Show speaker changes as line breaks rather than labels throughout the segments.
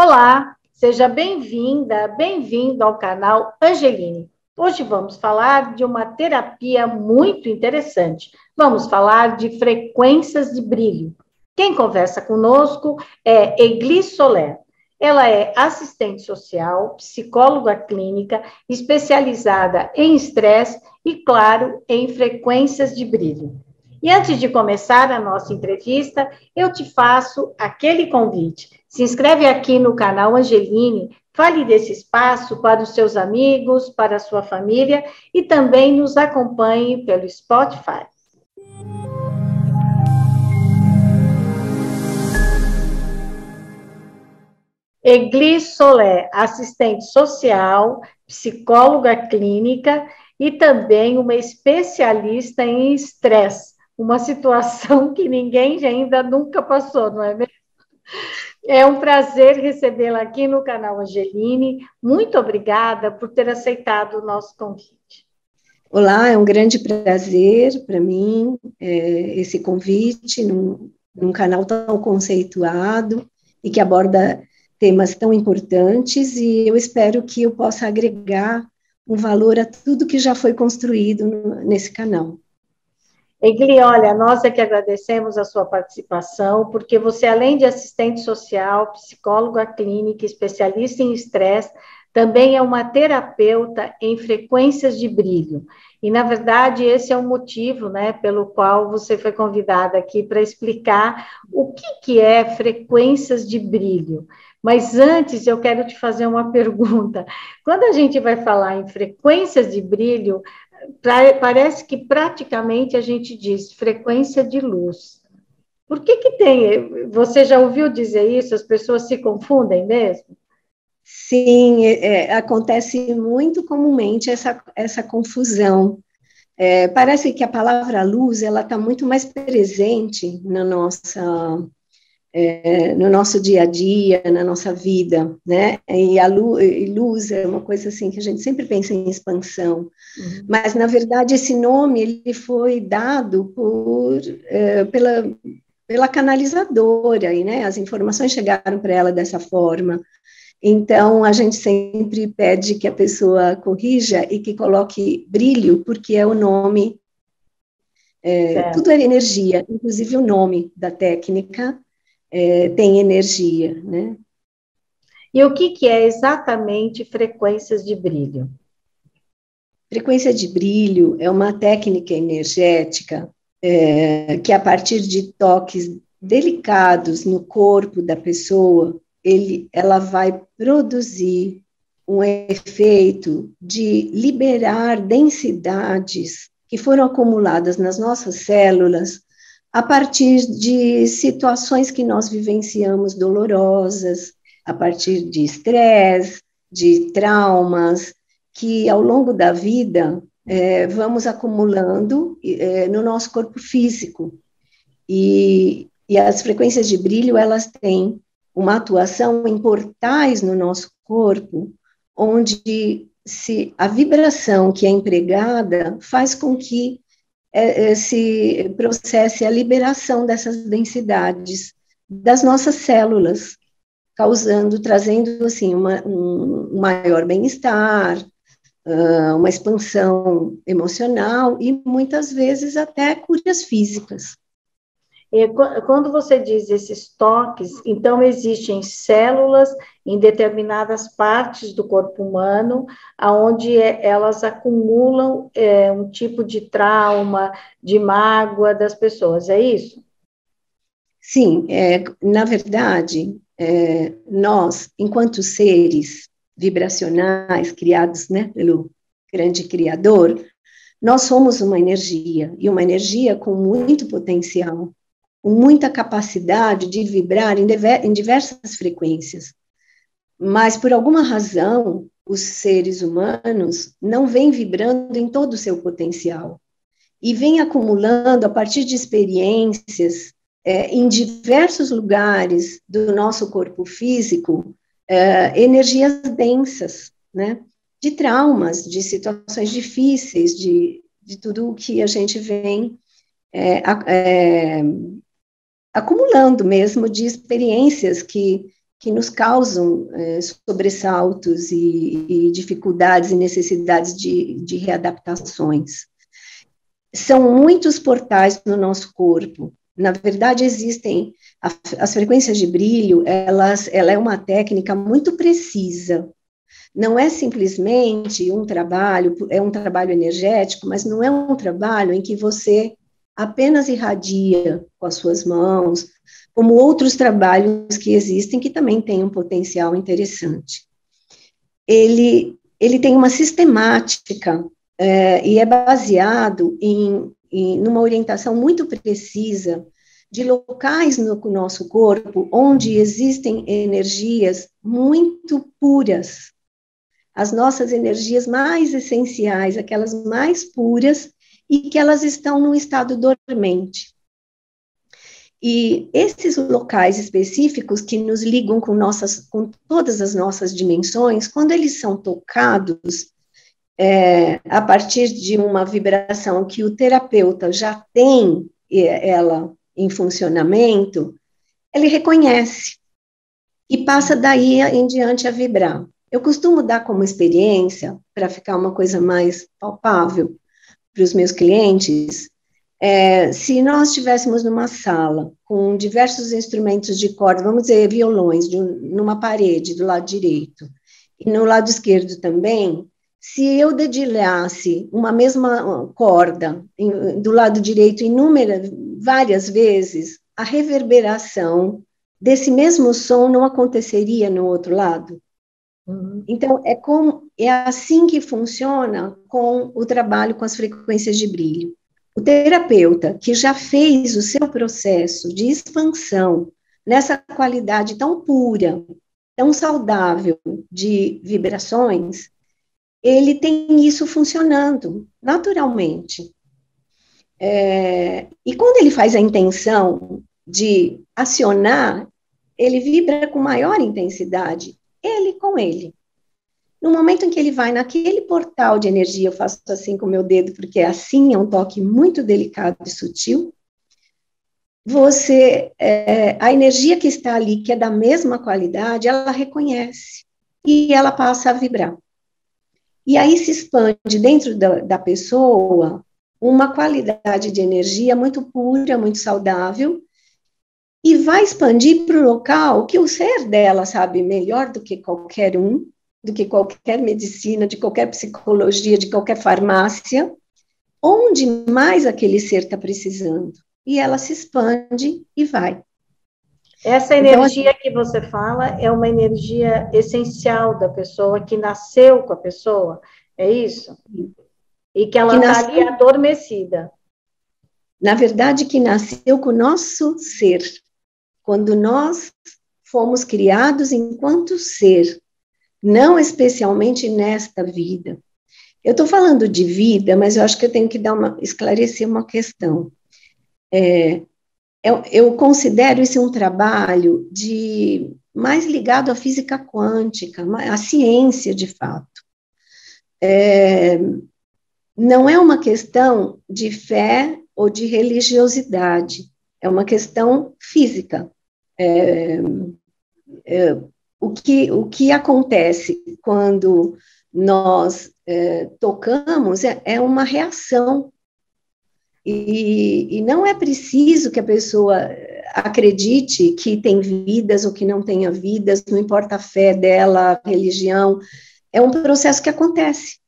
Olá, seja bem-vinda, bem-vindo ao canal Angeline. Hoje vamos falar de uma terapia muito interessante. Vamos falar de frequências de brilho. Quem conversa conosco é Egli Soler. Ela é assistente social, psicóloga clínica, especializada em estresse e, claro, em frequências de brilho. E antes de começar a nossa entrevista, eu te faço aquele convite. Se inscreve aqui no canal Angeline, fale desse espaço para os seus amigos, para a sua família e também nos acompanhe pelo Spotify. Egli Solé, assistente social, psicóloga clínica e também uma especialista em estresse, uma situação que ninguém ainda nunca passou, não é mesmo? É um prazer recebê-la aqui no canal Angeline. Muito obrigada por ter aceitado o nosso convite.
Olá, é um grande prazer para mim é, esse convite num, num canal tão conceituado e que aborda temas tão importantes e eu espero que eu possa agregar um valor a tudo que já foi construído nesse canal.
Egli, olha, nós é que agradecemos a sua participação, porque você, além de assistente social, psicóloga clínica, especialista em estresse, também é uma terapeuta em frequências de brilho. E, na verdade, esse é o motivo né, pelo qual você foi convidada aqui para explicar o que, que é frequências de brilho. Mas antes, eu quero te fazer uma pergunta. Quando a gente vai falar em frequências de brilho, parece que praticamente a gente diz frequência de luz. Por que que tem? Você já ouviu dizer isso? As pessoas se confundem mesmo?
Sim, é, é acontece muito comumente essa, essa confusão. É, parece que a palavra luz ela está muito mais presente na nossa é, no nosso dia a dia, na nossa vida, né? E a luz, e luz, é uma coisa assim que a gente sempre pensa em expansão, uhum. mas na verdade esse nome ele foi dado por é, pela pela canalizadora e né? As informações chegaram para ela dessa forma. Então a gente sempre pede que a pessoa corrija e que coloque brilho, porque é o nome é, tudo é energia, inclusive o nome da técnica é, tem energia, né?
E o que, que é exatamente frequências de brilho?
Frequência de brilho é uma técnica energética é, que, a partir de toques delicados no corpo da pessoa, ele, ela vai produzir um efeito de liberar densidades que foram acumuladas nas nossas células a partir de situações que nós vivenciamos dolorosas, a partir de estresse, de traumas, que ao longo da vida é, vamos acumulando é, no nosso corpo físico. E, e as frequências de brilho, elas têm uma atuação em portais no nosso corpo, onde se a vibração que é empregada faz com que é, é, se processe a liberação dessas densidades das nossas células, causando, trazendo assim uma, um maior bem-estar, uma expansão emocional e muitas vezes até curas físicas.
Quando você diz esses toques, então existem células em determinadas partes do corpo humano, aonde é, elas acumulam é, um tipo de trauma, de mágoa das pessoas, é isso?
Sim, é, na verdade, é, nós, enquanto seres vibracionais criados né, pelo grande Criador, nós somos uma energia, e uma energia com muito potencial muita capacidade de vibrar em, diversas frequências. Mas, por alguma razão, os seres humanos não vêm vibrando em todo o seu potencial e vêm acumulando, a partir de experiências é, em diversos lugares do nosso corpo físico, é, energias densas, né? De traumas, de situações difíceis, de, de tudo o que a gente vem é, é, acumulando mesmo de experiências que que nos causam é, sobressaltos e, e, dificuldades e necessidades de, de readaptações. São muitos portais no nosso corpo. Na verdade, existem a, as frequências de brilho, elas, ela é uma técnica muito precisa. Não é simplesmente um trabalho, é um trabalho energético, mas não é um trabalho em que você apenas irradia com as suas mãos, como outros trabalhos que existem que também têm um potencial interessante. Ele, ele tem uma sistemática é, e é baseado em, em numa orientação muito precisa de locais no nosso corpo onde existem energias muito puras, as nossas energias mais essenciais, aquelas mais puras, e que elas estão num estado dormente. E esses locais específicos que nos ligam com, nossas, com todas as nossas dimensões, quando eles são tocados é, a partir de uma vibração que o terapeuta já tem ela em funcionamento, ele reconhece e passa daí em diante a vibrar. Eu costumo dar como experiência, para ficar uma coisa mais palpável para os meus clientes, é, se nós estivéssemos numa sala com diversos instrumentos de corda, vamos dizer, violões, um, numa parede do lado direito, e no lado esquerdo também, se eu dedilhasse uma mesma corda em, do lado direito inúmeras, várias vezes, a reverberação desse mesmo som não aconteceria no outro lado? Uhum. Então, é, com, é assim que funciona com o trabalho com as frequências de brilho. O terapeuta que já fez o seu processo de expansão nessa qualidade tão pura, tão saudável de vibrações, ele tem isso funcionando naturalmente. É, e quando ele faz a intenção de acionar, ele vibra com maior intensidade, ele com ele. No momento em que ele vai naquele portal de energia, eu faço assim com o meu dedo, porque assim é um toque muito delicado e sutil. Você, é, a energia que está ali, que é da mesma qualidade, ela reconhece e ela passa a vibrar. E aí se expande dentro da, da pessoa uma qualidade de energia muito pura, muito saudável, e vai expandir para o local que o ser dela sabe melhor do que qualquer um, do que qualquer medicina, de qualquer psicologia, de qualquer farmácia, onde mais aquele ser está precisando. E ela se expande e vai.
Essa então, energia então, que você fala é uma energia essencial da pessoa, que nasceu com a pessoa, é isso? E que ela está ali adormecida.
Na verdade, que nasceu com o nosso ser. Quando nós fomos criados enquanto ser, não especialmente nesta vida. Eu estou falando de vida, mas eu acho que eu tenho que dar uma, esclarecer uma questão. É, eu, eu, considero esse um trabalho de mais ligado à física quântica, à ciência de fato. É, não é uma questão de fé ou de religiosidade, é uma questão física. É, é, o que, o que acontece quando nós é, tocamos é, é, uma reação. E, e não é preciso que a pessoa acredite que tem vidas ou que não tenha vidas, não importa a fé dela, a religião, é um processo que acontece,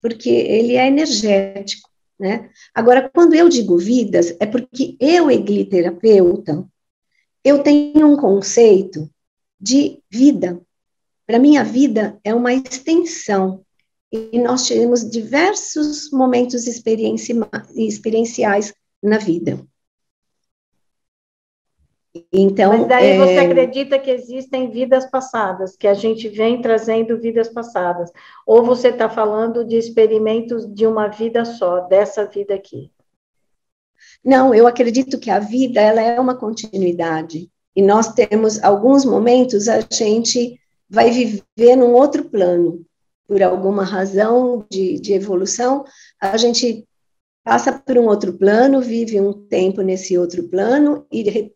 porque ele é energético. Né? Agora, quando eu digo vidas, é porque eu, egliterapeuta, eu tenho um conceito de vida. Para mim, a vida é uma extensão. E nós tivemos diversos momentos experienciais na vida.
Então, Mas daí é... você acredita que existem vidas passadas, que a gente vem trazendo vidas passadas? Ou você está falando de experimentos de uma vida só, dessa vida aqui?
Não, eu acredito que a vida ela é uma continuidade. E nós temos alguns momentos a gente vai viver num outro plano, por alguma razão de, de evolução, a gente passa por um outro plano, vive um tempo nesse outro plano e,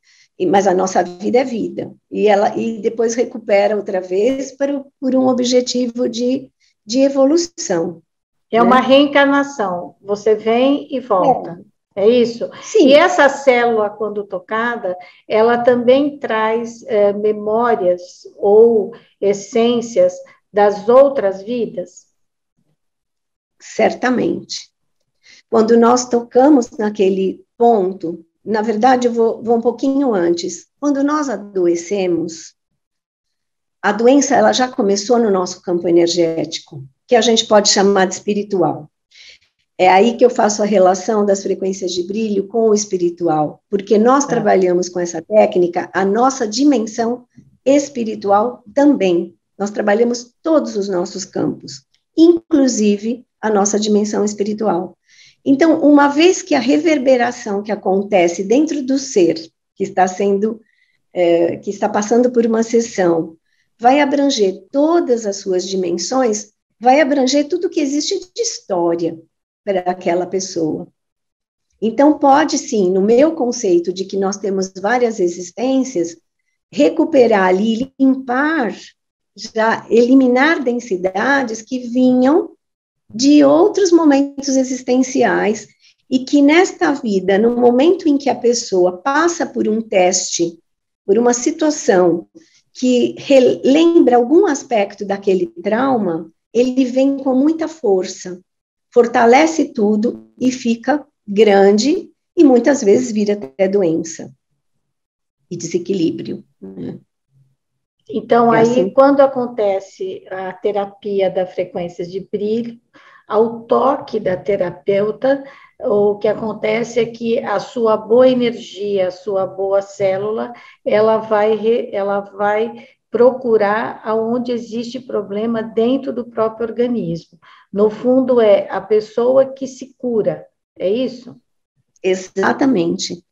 mas a nossa vida é vida. E ela e depois recupera outra vez para, por um objetivo de, de evolução.
É né? uma reencarnação. Você vem e volta. É. é isso?
Sim.
E essa célula, quando tocada, ela também traz é, memórias ou essências das outras vidas?
Certamente. Quando nós tocamos naquele ponto, na verdade, eu vou, vou um pouquinho antes. Quando nós adoecemos, a doença ela já começou no nosso campo energético, que a gente pode chamar de espiritual. É aí que eu faço a relação das frequências de brilho com o espiritual, porque nós é. trabalhamos com essa técnica a nossa dimensão espiritual também. Nós trabalhamos todos os nossos campos, inclusive a nossa dimensão espiritual. Então, uma vez que a reverberação que acontece dentro do ser, que está sendo, é, que está passando por uma sessão, vai abranger todas as suas dimensões, vai abranger tudo que existe de história para aquela pessoa. Então, pode sim, no meu conceito de que nós temos várias existências, recuperar ali, limpar já eliminar densidades que vinham de outros momentos existenciais e que nesta vida, no momento em que a pessoa passa por um teste, por uma situação que lembra algum aspecto daquele trauma, ele vem com muita força, fortalece tudo e fica grande e muitas vezes vira até doença e desequilíbrio. Né?
Então, é aí, assim. quando acontece a terapia da frequências de brilho, ao toque da terapeuta, o que acontece é que a sua boa energia, a sua boa célula, ela vai, ela vai procurar aonde existe problema dentro do próprio organismo. No fundo, é a pessoa que se cura, é isso?
Exatamente.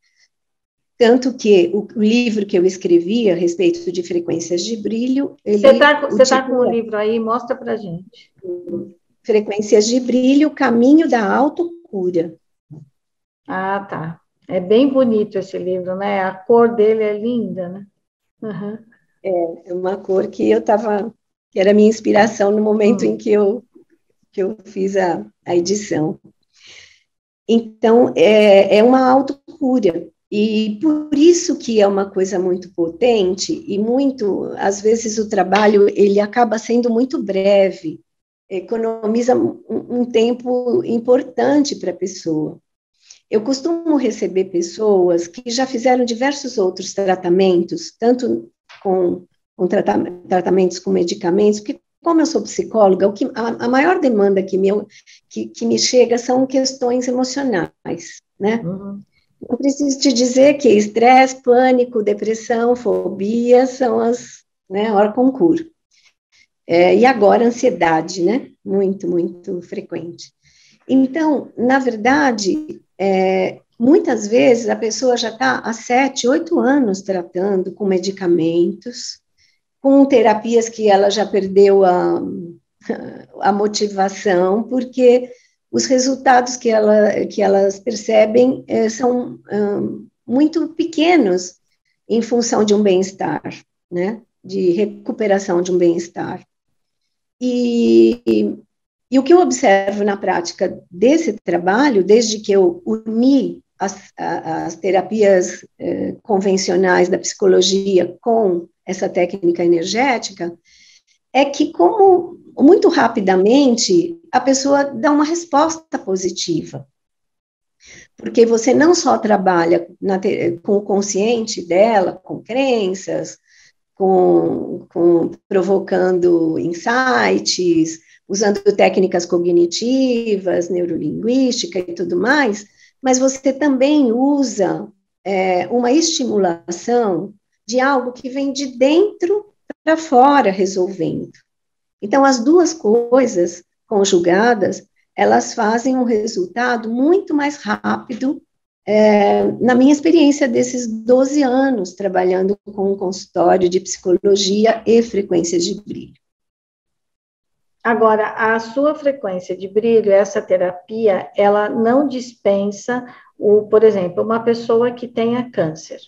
Tanto que o, livro que eu escrevi a respeito de frequências de brilho.
Você está tá com o livro aí? Mostra para gente.
Frequências de brilho, caminho da autocura.
Ah, tá. É bem bonito esse livro, né? A cor dele é linda, né?
Uhum. É, é uma cor que eu estava. que era minha inspiração no momento uhum. em que eu, que eu fiz a, a edição. Então, é, é uma autocura. E por isso que é uma coisa muito potente e muito, às vezes o trabalho ele acaba sendo muito breve, economiza um, um tempo importante para a pessoa. Eu costumo receber pessoas que já fizeram diversos outros tratamentos, tanto com, com tratamentos com medicamentos, porque como eu sou psicóloga, o que, a, a maior demanda que me, que, que me chega são questões emocionais, né? Uhum. Eu preciso te dizer que estresse, pânico, depressão, fobia são as, né, hora concurso. É, e agora ansiedade, né? Muito, muito frequente. Então, na verdade, é, muitas vezes a pessoa já está há sete, oito anos tratando com medicamentos, com terapias que ela já perdeu a, a motivação, porque os resultados que, ela, que elas percebem é, são um, muito pequenos em função de um bem-estar, né? De recuperação de um bem-estar. E, e, e, o que eu observo na prática desse trabalho, desde que eu uni as, as terapias eh, convencionais da psicologia com essa técnica energética, é que, como muito rapidamente a pessoa dá uma resposta positiva. Porque você não só trabalha na, com o consciente dela, com crenças, com, com provocando insights, usando técnicas cognitivas, neurolinguística e tudo mais, mas você também usa é, uma estimulação de algo que vem de dentro para fora resolvendo. Então, as duas coisas conjugadas, elas fazem um resultado muito mais rápido. É, na minha experiência desses 12 anos trabalhando com um consultório de psicologia e frequências de brilho.
Agora, a sua frequência de brilho, essa terapia, ela não dispensa o, por exemplo, uma pessoa que tenha câncer,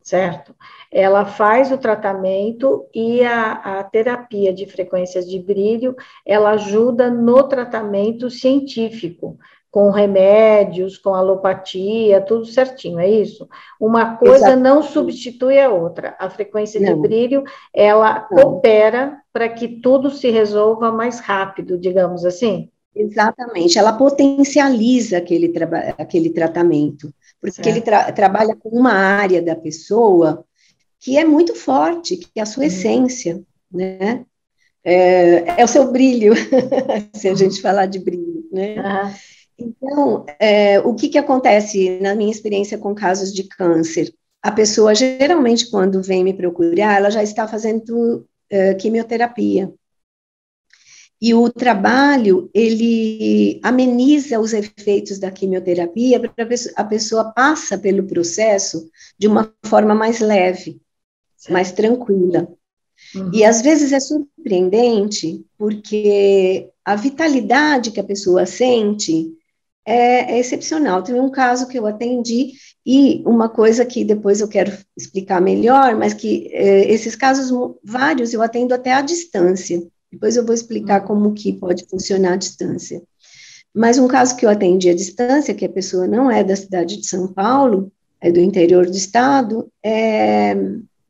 certo? Ela faz o tratamento e a, a terapia de frequências de brilho, ela ajuda no tratamento científico, com remédios, com alopatia, tudo certinho, é isso? Uma coisa Exato. não substitui a outra. A frequência não. de brilho, ela não. coopera para que tudo se resolva mais rápido, digamos assim?
Exatamente, ela potencializa aquele, tra aquele tratamento, porque certo. ele tra trabalha com uma área da pessoa que é muito forte, que é a sua uhum. essência, né? É, é, o seu brilho, se a gente falar de brilho, né? Uhum. Então, é, o que, que acontece na minha experiência com casos de câncer? A pessoa, geralmente, quando vem me procurar, ela já está fazendo uh, quimioterapia. E o trabalho, ele ameniza os efeitos da quimioterapia, para a pessoa passa pelo processo de uma forma mais leve, certo. mais tranquila. Uhum. E às vezes é surpreendente, porque a vitalidade que a pessoa sente é, é excepcional. Teve um caso que eu atendi, e uma coisa que depois eu quero explicar melhor, mas que é, esses casos, vários, eu atendo até à distância. Depois eu vou explicar como que pode funcionar à distância. Mas um caso que eu atendi à distância, que a pessoa não é da cidade de São Paulo, é do interior do estado, é,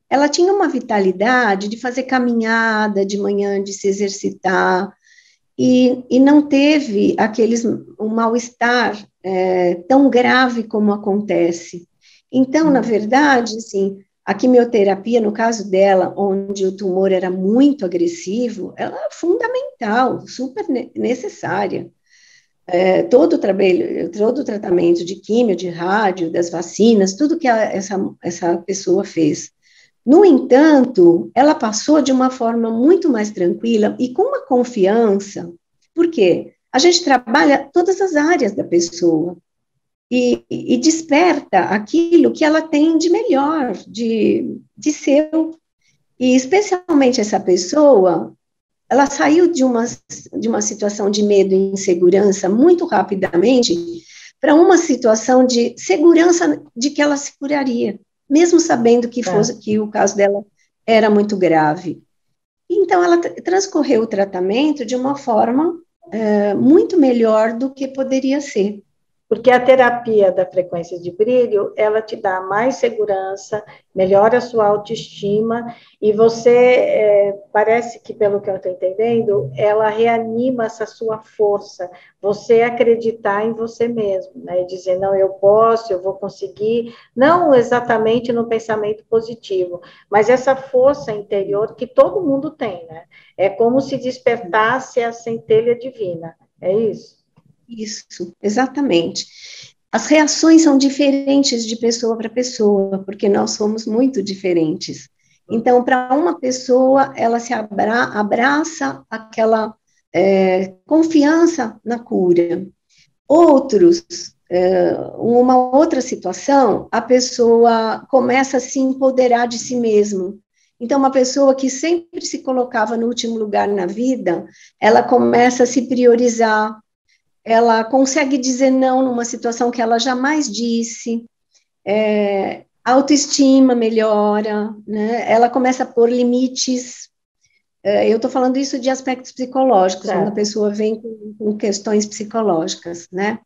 ela tinha uma vitalidade de fazer caminhada de manhã, de se exercitar, e, e não teve aqueles, um mal-estar é, tão grave como acontece. Então, na verdade, assim, a quimioterapia, no caso dela, onde o tumor era muito agressivo, ela é fundamental, super necessária. É, todo, o trabalho, todo o tratamento de químio, de rádio, das vacinas, tudo que a, essa, essa pessoa fez. No entanto, ela passou de uma forma muito mais tranquila e com uma confiança, porque a gente trabalha todas as áreas da pessoa e, e desperta aquilo que ela tem de melhor, de, de seu. E especialmente essa pessoa, ela saiu de uma, de uma situação de medo e insegurança muito rapidamente para uma situação de segurança de que ela se curaria, mesmo sabendo que, é. fosse, que o caso dela era muito grave. Então, ela transcorreu o tratamento de uma forma é, muito melhor do que poderia ser.
Porque a terapia da frequência de brilho, ela te dá mais segurança, melhora a sua autoestima, e você, é, parece que, pelo que eu estou entendendo, ela reanima essa sua força, você acreditar em você mesmo, né? E dizer, não, eu posso, eu vou conseguir, não exatamente no pensamento positivo, mas essa força interior que todo mundo tem, né? É como se despertasse a centelha divina, é isso?
Isso, exatamente. As reações são diferentes de pessoa para pessoa, porque nós somos muito diferentes. Então, para uma pessoa, ela se abra abraça aquela é, confiança na cura. Outros, é, uma outra situação, a pessoa começa a se empoderar de si mesmo. Então, uma pessoa que sempre se colocava no último lugar na vida, ela começa a se priorizar, ela consegue dizer não numa situação que ela jamais disse, é, autoestima melhora, né? ela começa a pôr limites. É, eu estou falando isso de aspectos psicológicos, quando a pessoa vem com, com, questões psicológicas, né?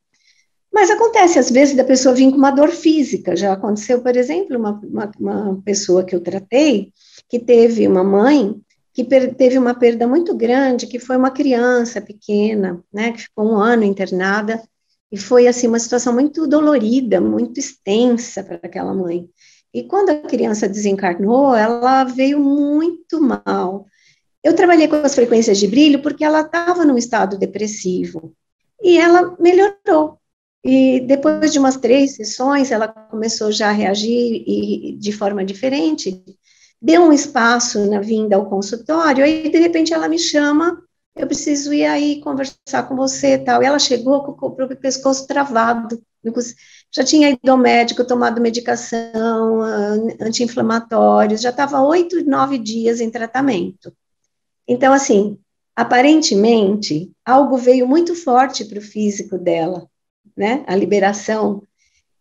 Mas acontece, às vezes, da pessoa vir com uma dor física. Já aconteceu, por exemplo, uma, uma, uma pessoa que eu tratei, que teve uma mãe que teve uma perda muito grande, que foi uma criança pequena, né, que ficou um ano internada, e foi, assim, uma situação muito dolorida, muito extensa para aquela mãe. E quando a criança desencarnou, ela veio muito mal. Eu trabalhei com as frequências de brilho porque ela estava num estado depressivo, e ela melhorou. E depois de umas três sessões, ela começou já a reagir e, de forma diferente, deu um espaço na vinda ao consultório, aí de repente ela me chama, eu preciso ir aí conversar com você tal. E ela chegou com o pescoço travado, já tinha ido ao médico, tomado medicação, anti-inflamatórios, já estava oito, nove dias em tratamento. Então, assim, aparentemente, algo veio muito forte para o físico dela, né, a liberação,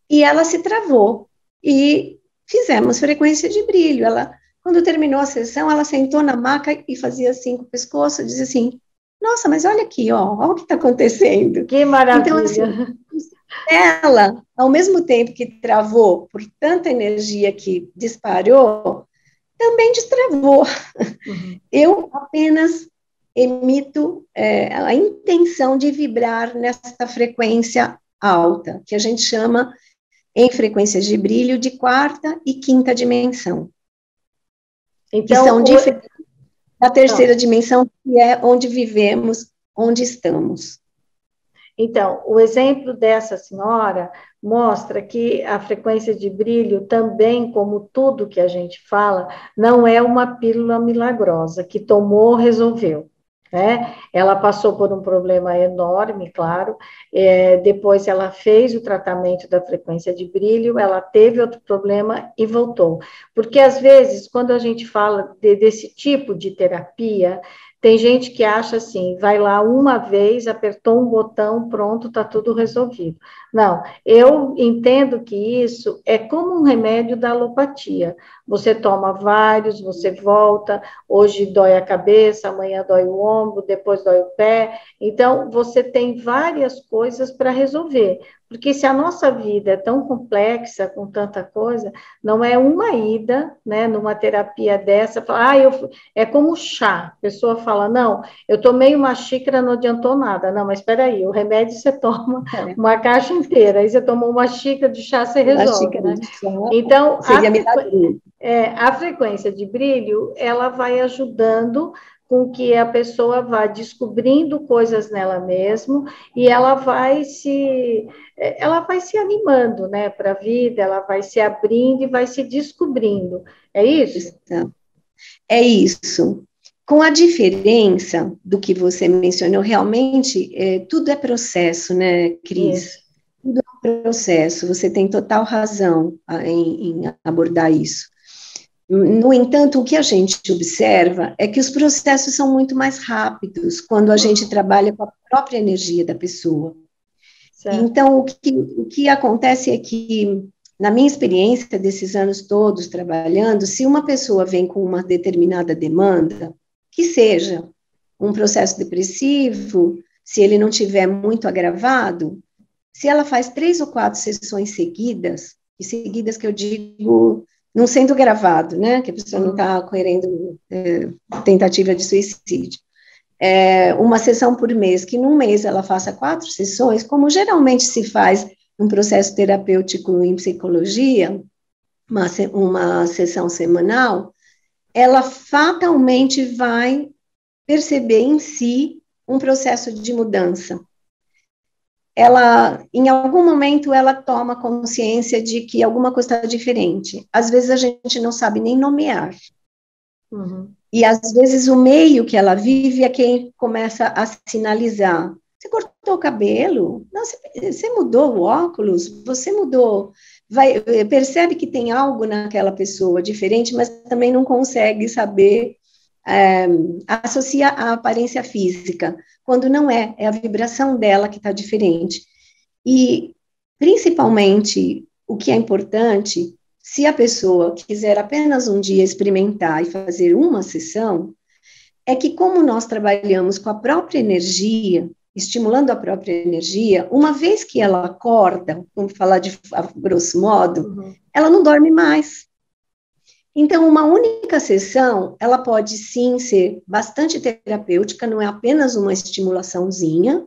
e ela se travou, e fizemos frequência de brilho. Ela, quando terminou a sessão, ela sentou na maca e fazia assim com o pescoço, dizia assim, nossa, mas olha aqui, ó, olha o que está acontecendo.
Que maravilha. Então, assim,
ela, ao mesmo tempo que travou por tanta energia que disparou, também destravou. Uhum. Eu apenas emito é, a intenção de vibrar nessa frequência alta, que a gente chama em frequências de brilho de quarta e quinta dimensão. Então, que são diferentes da terceira Não. dimensão, que é onde vivemos, onde estamos.
Então, o exemplo dessa senhora mostra que a frequência de brilho também, como tudo que a gente fala, não é uma pílula milagrosa que tomou, resolveu. Né? Ela passou por um problema enorme, claro. É, depois ela fez o tratamento da frequência de brilho, ela teve outro problema e voltou. Porque às vezes, quando a gente fala de, desse tipo de terapia, tem gente que acha assim, vai lá uma vez, apertou um botão, pronto, está tudo resolvido. Não, eu entendo que isso é como um remédio da alopatia. Você toma vários, você volta, hoje dói a cabeça, amanhã dói o ombro, depois dói o pé. Então, você tem várias coisas para resolver. Porque se a nossa vida é tão complexa, com tanta coisa, não é uma ida, né, numa terapia dessa, ah, eu, é como chá. A pessoa fala, não, eu tomei uma xícara, não adiantou nada. Não, mas espera aí, o remédio você toma é. uma caixa inteira, aí você tomou uma xícara de chá, você resolve, né? Chá, então, a, é, a frequência de brilho, ela vai ajudando com que a pessoa vá descobrindo coisas nela mesma e ela vai se ela vai se animando, né, para a vida, ela vai se abrindo e vai se descobrindo. É isso?
É isso. Com a diferença do que você mencionou, realmente é, tudo é processo, né, Cris? Isso. Tudo é processo. Você tem total razão em, em abordar isso. No entanto, o que a gente observa é que os processos são muito mais rápidos quando a gente trabalha com a própria energia da pessoa. Certo. Então, o que, o que acontece é que, na minha experiência desses anos todos trabalhando, se uma pessoa vem com uma determinada demanda, que seja um processo depressivo, se ele não tiver muito agravado, se ela faz três ou quatro sessões seguidas, e seguidas que eu digo não sendo gravado, né? Que a pessoa não está uhum. correndo é, tentativa de suicídio. É, uma sessão por mês, que num mês ela faça quatro sessões, como geralmente se faz um processo terapêutico em psicologia, uma, uma sessão semanal, ela fatalmente vai perceber em si um processo de mudança ela, em algum momento, ela toma consciência de que alguma coisa está diferente. Às vezes a gente não sabe nem nomear. Uhum. E às vezes o meio que ela vive é quem começa a sinalizar. Você cortou o cabelo? Não, você, você mudou o óculos? Você mudou? Vai, percebe que tem algo naquela pessoa diferente, mas também não consegue saber é, associar a aparência física quando não é, é a vibração dela que está diferente. E, principalmente, o que é importante, se a pessoa quiser apenas um dia experimentar e fazer uma sessão, é que, como nós trabalhamos com a própria energia, estimulando a própria energia, uma vez que ela acorda, vamos falar de a grosso modo, uhum. ela não dorme mais. Então, uma única sessão, ela pode sim ser bastante terapêutica, não é apenas uma estimulaçãozinha,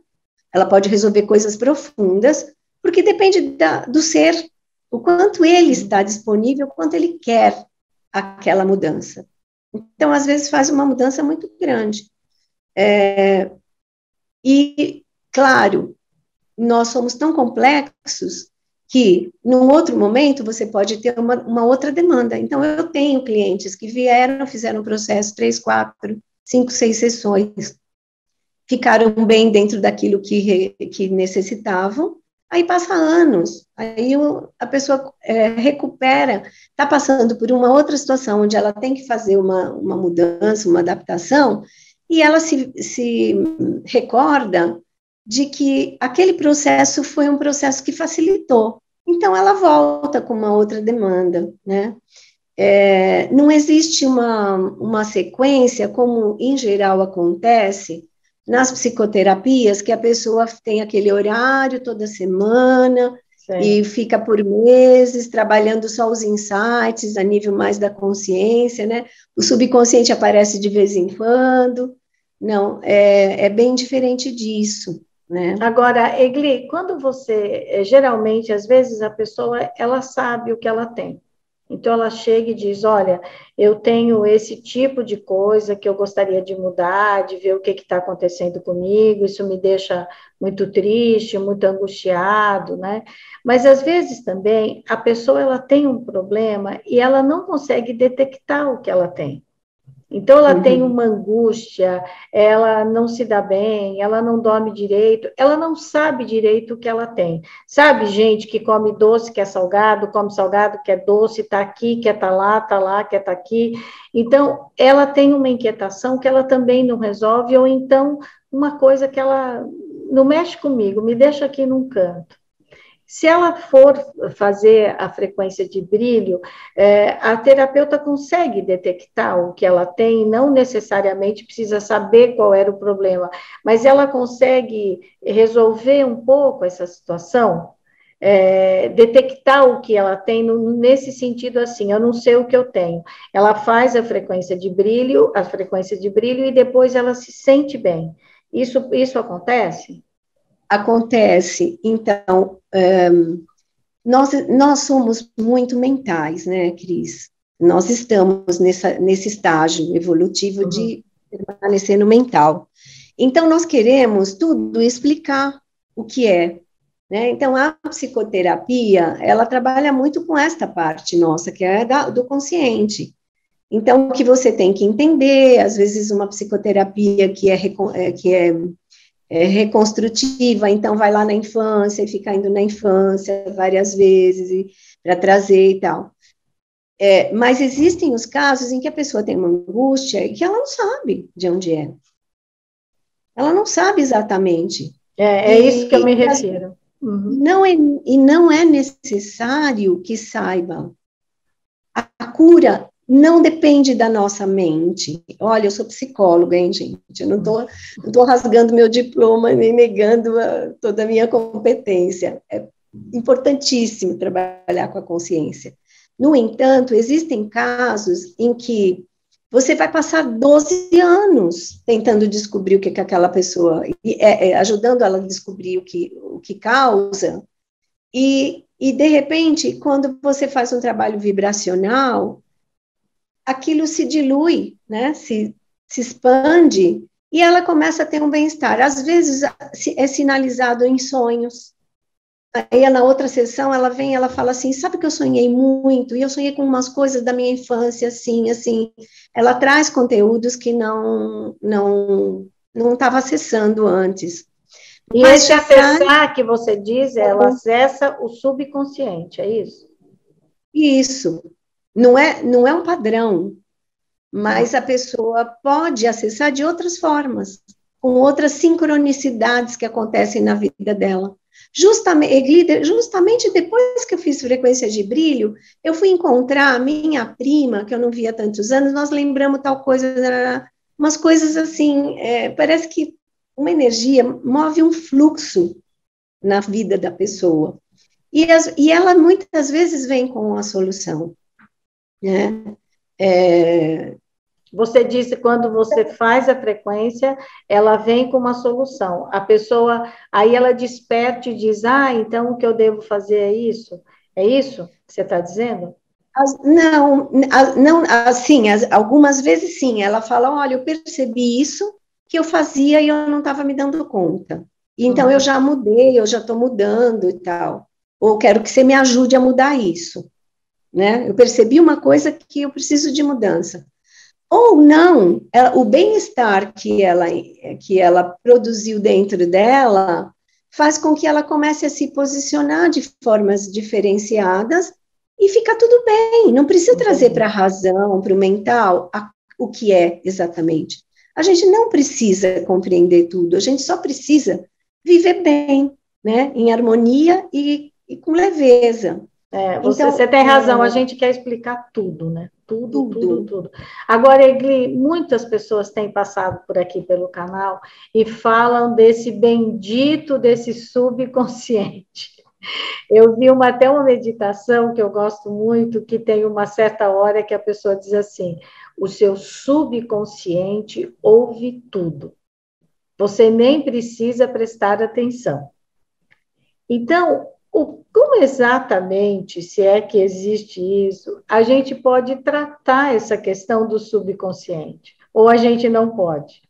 ela pode resolver coisas profundas, porque depende da, do ser, o quanto ele está disponível, o quanto ele quer aquela mudança. Então, às vezes, faz uma mudança muito grande. É, e, claro, nós somos tão complexos que num outro momento você pode ter uma, uma outra demanda. Então, eu tenho clientes que vieram, fizeram um processo três, quatro, cinco, seis sessões, ficaram bem dentro daquilo que, que necessitavam, aí passa anos, aí a pessoa é, recupera, está passando por uma outra situação onde ela tem que fazer uma, uma mudança, uma adaptação, e ela se, se recorda de que aquele processo foi um processo que facilitou. então ela volta com uma outra demanda, né? É, não existe uma, uma sequência, como em geral acontece nas psicoterapias, que a pessoa tem aquele horário toda semana Sim. e fica por meses trabalhando só os insights a nível mais da consciência, né? O subconsciente aparece de vez em quando. Não, é, é bem diferente disso. Né?
Agora, Egli, quando você, eh, geralmente, às vezes a pessoa, ela sabe o que ela tem. Então, ela chega e diz: Olha, eu tenho esse tipo de coisa que eu gostaria de mudar, de ver o que está acontecendo comigo, isso me deixa muito triste, muito angustiado, né? Mas, às vezes, também, a pessoa ela tem um problema e ela não consegue detectar o que ela tem. Então, ela uhum. tem uma angústia, ela não se dá bem, ela não dorme direito, ela não sabe direito o que ela tem. Sabe, gente que come doce, que é salgado, come salgado, que é doce, está aqui, quer estar tá lá, está lá, quer estar tá aqui. Então, ela tem uma inquietação que ela também não resolve, ou então uma coisa que ela não mexe comigo, me deixa aqui num canto. Se ela for fazer a frequência de brilho, é, a terapeuta consegue detectar o que ela tem, não necessariamente precisa saber qual era o problema, mas ela consegue resolver um pouco essa situação, é, detectar o que ela tem no, nesse sentido assim, eu não sei o que eu tenho. Ela faz a frequência de brilho, a frequência de brilho e depois ela se sente bem. Isso, isso acontece?
Acontece, então, um, nós, nós somos muito mentais, né, Cris? Nós estamos nessa, nesse estágio evolutivo uhum. de permanecer no mental. Então, nós queremos tudo explicar o que é. Né? Então, a psicoterapia, ela trabalha muito com esta parte nossa, que é da, do consciente. Então, o que você tem que entender, às vezes, uma psicoterapia que é, é que é é, reconstrutiva, então vai lá na infância e fica indo na infância várias vezes para trazer e tal. É, mas existem os casos em que a pessoa tem uma angústia e que ela não sabe de onde é. Ela não sabe exatamente.
É, é isso que eu me refiro.
Uhum. Não é, e não é necessário que saiba. A, a cura não depende da nossa mente. Olha, eu sou psicóloga, hein, gente? Eu não estou tô rasgando meu diploma nem negando a, toda a minha competência. É importantíssimo trabalhar com a consciência. No entanto, existem casos em que você vai passar 12 anos tentando descobrir o que, que aquela pessoa, é, é, ajudando ela a descobrir o que, o que causa, e, e de repente, quando você faz um trabalho vibracional, aquilo se dilui, né? Se, se expande e ela começa a ter um bem-estar. Às vezes é sinalizado em sonhos. Aí na outra sessão ela vem, ela fala assim, sabe que eu sonhei muito e eu sonhei com umas coisas da minha infância assim, assim. Ela traz conteúdos que não não não estava acessando antes.
E Mas esse acessar que você diz, ela acessa o subconsciente, é isso?
Isso. Não é, não é um padrão, mas a pessoa pode acessar de outras formas, com outras sincronicidades que acontecem na vida dela. Justamente, justamente depois que eu fiz frequência de brilho, eu fui encontrar a minha prima, que eu não via há tantos anos, nós lembramos tal coisa, umas coisas assim, é, parece que uma energia move um fluxo na vida da pessoa. E, as, e ela muitas vezes vem com a solução. Né? É,
você disse quando você faz a frequência, ela vem com uma solução. A pessoa, aí ela desperta e diz: Ah, então o que eu devo fazer é isso? É isso que você está dizendo?
Não, não, assim, as, algumas vezes sim. Ela fala: Olha, eu percebi isso que eu fazia e eu não estava me dando conta. Então uhum. eu já mudei, eu já estou mudando e tal. Ou quero que você me ajude a mudar isso né? Eu percebi uma coisa que eu preciso de mudança. Ou não, ela, é, o bem-estar que ela, que ela produziu dentro dela faz com que ela comece a se posicionar de formas diferenciadas e fica tudo bem. Não precisa trazer para a razão, para o mental, a, o que é exatamente. A gente não precisa compreender tudo, a gente só precisa viver bem, né? Em harmonia e e com leveza.
É, você, então, você tem razão, é... a gente quer explicar tudo, né? Tudo, tudo, tudo, tudo. Agora, Egli, muitas pessoas têm passado por aqui pelo canal e falam desse bendito, desse subconsciente. Eu vi uma, até uma meditação que eu gosto muito, que tem uma certa hora que a pessoa diz assim: o seu subconsciente ouve tudo. Você nem precisa prestar atenção. Então, o, como exatamente, se é que existe isso, a gente pode tratar essa questão do subconsciente? Ou a gente não pode?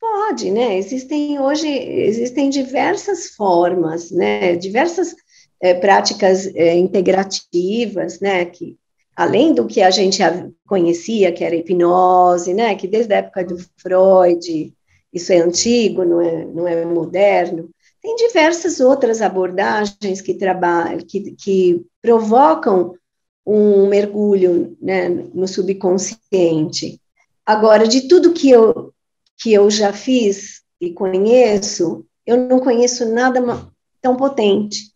Pode, né? Existem hoje, existem diversas formas, né? Diversas é, práticas é, integrativas, né? Que além do que a gente conhecia, que era hipnose, né? Que desde a época do Freud, isso é antigo, não é, não é moderno. Tem diversas outras abordagens que trabalham, que, que provocam um mergulho né, no subconsciente. Agora, de tudo que eu, que eu já fiz e conheço, eu não conheço nada tão potente.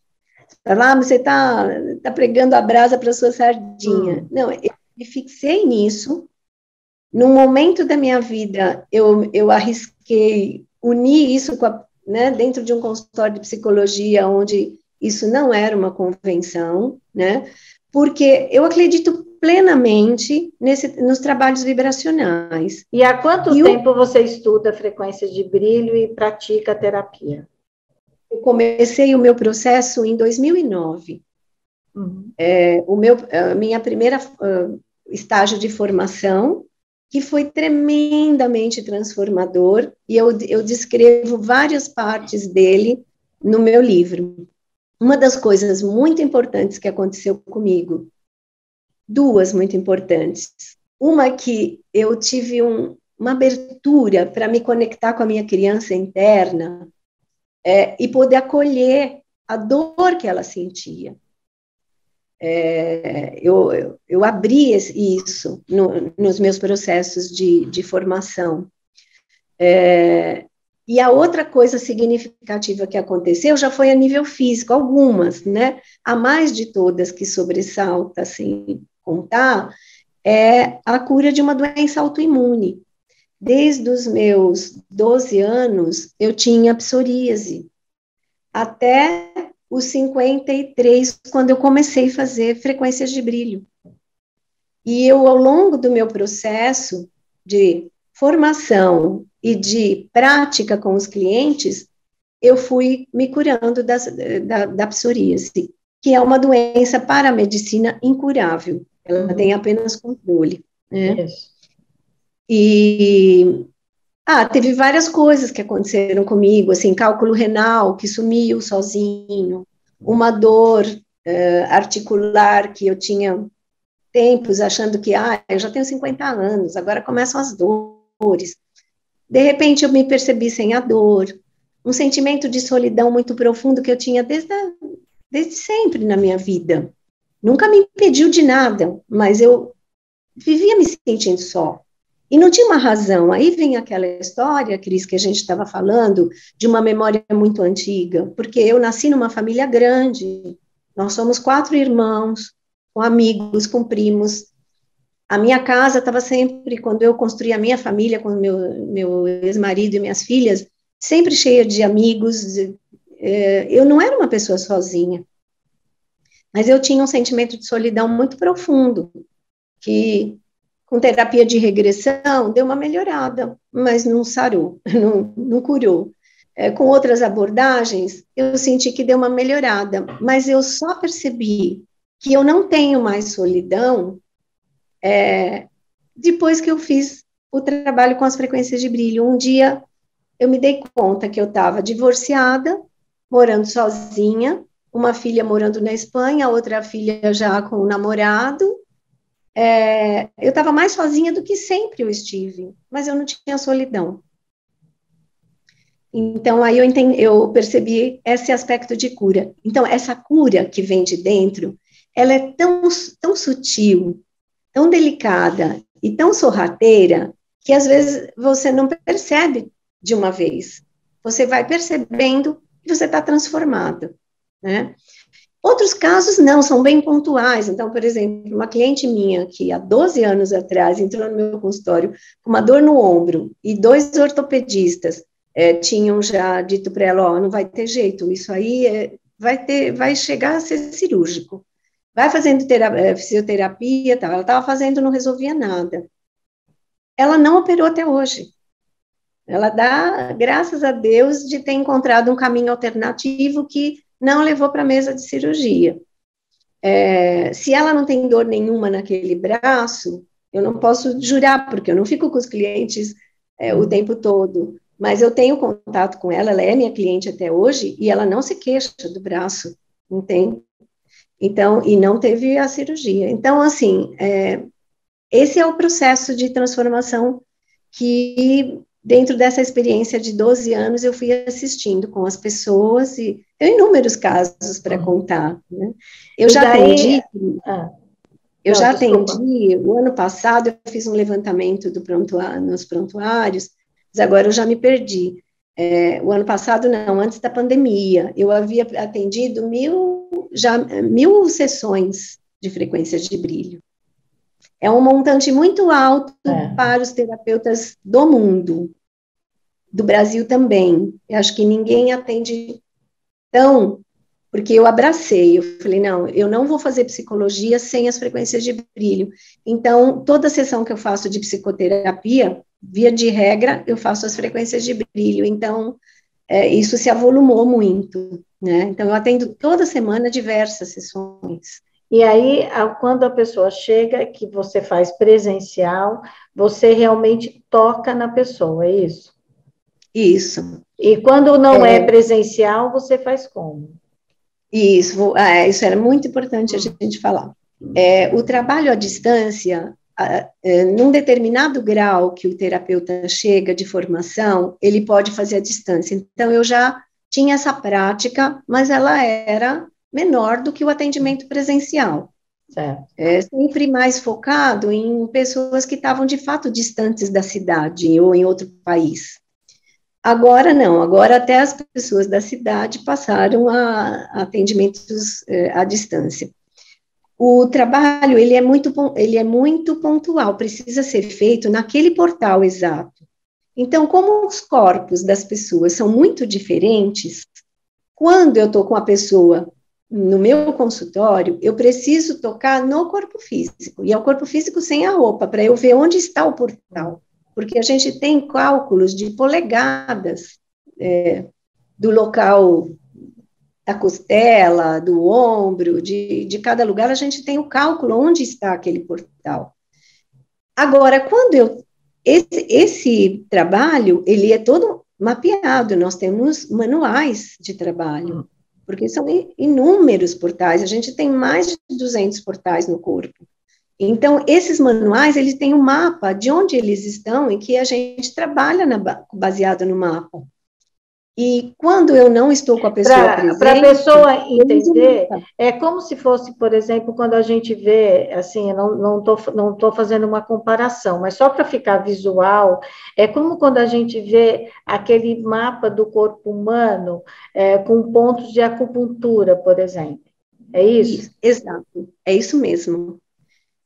Lá, ah, você está tá pregando a brasa para sua sardinha. Hum. Não, eu me fixei nisso. Num momento da minha vida, eu, eu arrisquei unir isso com a né, dentro de um consultório de psicologia onde isso não era uma convenção, né, porque eu acredito plenamente nesse, nos trabalhos vibracionais.
E há quanto e tempo você estuda frequências de brilho e pratica terapia?
Eu comecei o meu processo em 2009. Uhum. É, o meu, a minha primeira uh, estágio de formação que foi tremendamente transformador, e eu, eu descrevo várias partes dele no meu livro. Uma das coisas muito importantes que aconteceu comigo, duas muito importantes. Uma que eu tive um, uma abertura para me conectar com a minha criança interna é, e poder acolher a dor que ela sentia é, eu, eu, abri isso no, nos meus processos de, de formação. É, e a outra coisa significativa que aconteceu já foi a nível físico, algumas, né? A mais de todas que sobressalta, assim, contar, é a cura de uma doença autoimune. Desde os meus 12 anos, eu tinha psoríase. Até os 53, quando eu comecei a fazer frequências de brilho. E eu, ao longo do meu processo de formação e de prática com os clientes, eu fui me curando das, da, da psoríase, que é uma doença para a medicina incurável. Ela uhum. tem apenas controle. Né? E ah, teve várias coisas que aconteceram comigo, assim, cálculo renal que sumiu sozinho, uma dor uh, articular que eu tinha tempos achando que, ah, eu já tenho 50 anos, agora começam as dores. De repente eu me percebi sem a dor, um sentimento de solidão muito profundo que eu tinha desde, a, desde sempre na minha vida. Nunca me impediu de nada, mas eu vivia me sentindo só. E não tinha uma razão. Aí vem aquela história, Cris, que a gente estava falando, de uma memória muito antiga, porque eu nasci numa família grande, nós somos quatro irmãos, com amigos, com primos. A minha casa estava sempre, quando eu construí a minha família com meu, meu ex-marido e minhas filhas, sempre cheia de amigos. É, eu não era uma pessoa sozinha, mas eu tinha um sentimento de solidão muito profundo, que com terapia de regressão, deu uma melhorada, mas não sarou, não, não curou. É, com outras abordagens, eu senti que deu uma melhorada, mas eu só percebi que eu não tenho mais solidão é, depois que eu fiz o trabalho com as frequências de brilho. Um dia eu me dei conta que eu estava divorciada, morando sozinha, uma filha morando na Espanha, outra filha já com o namorado, é, eu estava mais sozinha do que sempre eu estive, mas eu não tinha solidão. Então, aí eu, entendi, eu percebi esse aspecto de cura. Então, essa cura que vem de dentro, ela é tão, tão sutil, tão delicada e tão sorrateira, que às vezes você não percebe de uma vez. Você vai percebendo que você está transformado. né? Outros casos não, são bem pontuais. Então, por exemplo, uma cliente minha que há 12 anos atrás entrou no meu consultório com uma dor no ombro e dois ortopedistas é, tinham já dito para ela, ó, oh, não vai ter jeito, isso aí é, vai ter, vai chegar a ser cirúrgico. Vai fazendo terapia, é, fisioterapia, tá? ela estava fazendo, não resolvia nada. Ela não operou até hoje. Ela dá graças a Deus de ter encontrado um caminho alternativo que não levou para a mesa de cirurgia. É, se ela não tem dor nenhuma naquele braço, eu não posso jurar, porque eu não fico com os clientes é, o tempo todo, mas eu tenho contato com ela, ela é minha cliente até hoje, e ela não se queixa do braço, entende? Então, e não teve a cirurgia. Então, assim, é, esse é o processo de transformação que dentro dessa experiência de 12 anos, eu fui assistindo com as pessoas e tenho inúmeros casos para uhum. contar. Né? Eu e já daí... atendi. Ah, eu não, já desculpa. atendi, o ano passado eu fiz um levantamento do prontuário, nos prontuários, mas agora eu já me perdi. É, o ano passado, não, antes da pandemia, eu havia atendido mil, já, mil sessões de frequência de brilho. É um montante muito alto é. para os terapeutas do mundo, do Brasil também. Eu acho que ninguém atende tão, porque eu abracei, eu falei, não, eu não vou fazer psicologia sem as frequências de brilho. Então, toda sessão que eu faço de psicoterapia, via de regra, eu faço as frequências de brilho. Então, é, isso se avolumou muito, né? Então, eu atendo toda semana diversas sessões.
E aí, quando a pessoa chega, que você faz presencial, você realmente toca na pessoa, é isso?
Isso.
E quando não é, é presencial, você faz como?
Isso, é, isso era muito importante a hum. gente falar. É, o trabalho à distância, é, num determinado grau que o terapeuta chega de formação, ele pode fazer à distância. Então, eu já tinha essa prática, mas ela era menor do que o atendimento presencial. Certo. É sempre mais focado em pessoas que estavam de fato distantes da cidade ou em outro país. Agora não, agora até as pessoas da cidade passaram a, a atendimentos é, à distância. O trabalho ele é muito ele é muito pontual, precisa ser feito naquele portal exato. Então, como os corpos das pessoas são muito diferentes, quando eu estou com a pessoa no meu consultório, eu preciso tocar no corpo físico, e é o corpo físico sem a roupa, para eu ver onde está o portal, porque a gente tem cálculos de polegadas é, do local da costela, do ombro, de, de cada lugar, a gente tem o cálculo onde está aquele portal. Agora, quando eu. Esse, esse trabalho, ele é todo mapeado, nós temos manuais de trabalho porque são inúmeros portais, a gente tem mais de 200 portais no corpo. Então, esses manuais, eles têm um mapa de onde eles estão e que a gente trabalha na, baseado no mapa. E quando eu não estou com a pessoa pra, presente...
Para a pessoa entender, é como se fosse, por exemplo, quando a gente vê, assim, eu não estou não não tô fazendo uma comparação, mas só para ficar visual, é como quando a gente vê aquele mapa do corpo humano é, com pontos de acupuntura, por exemplo. É isso?
Exato, é isso mesmo.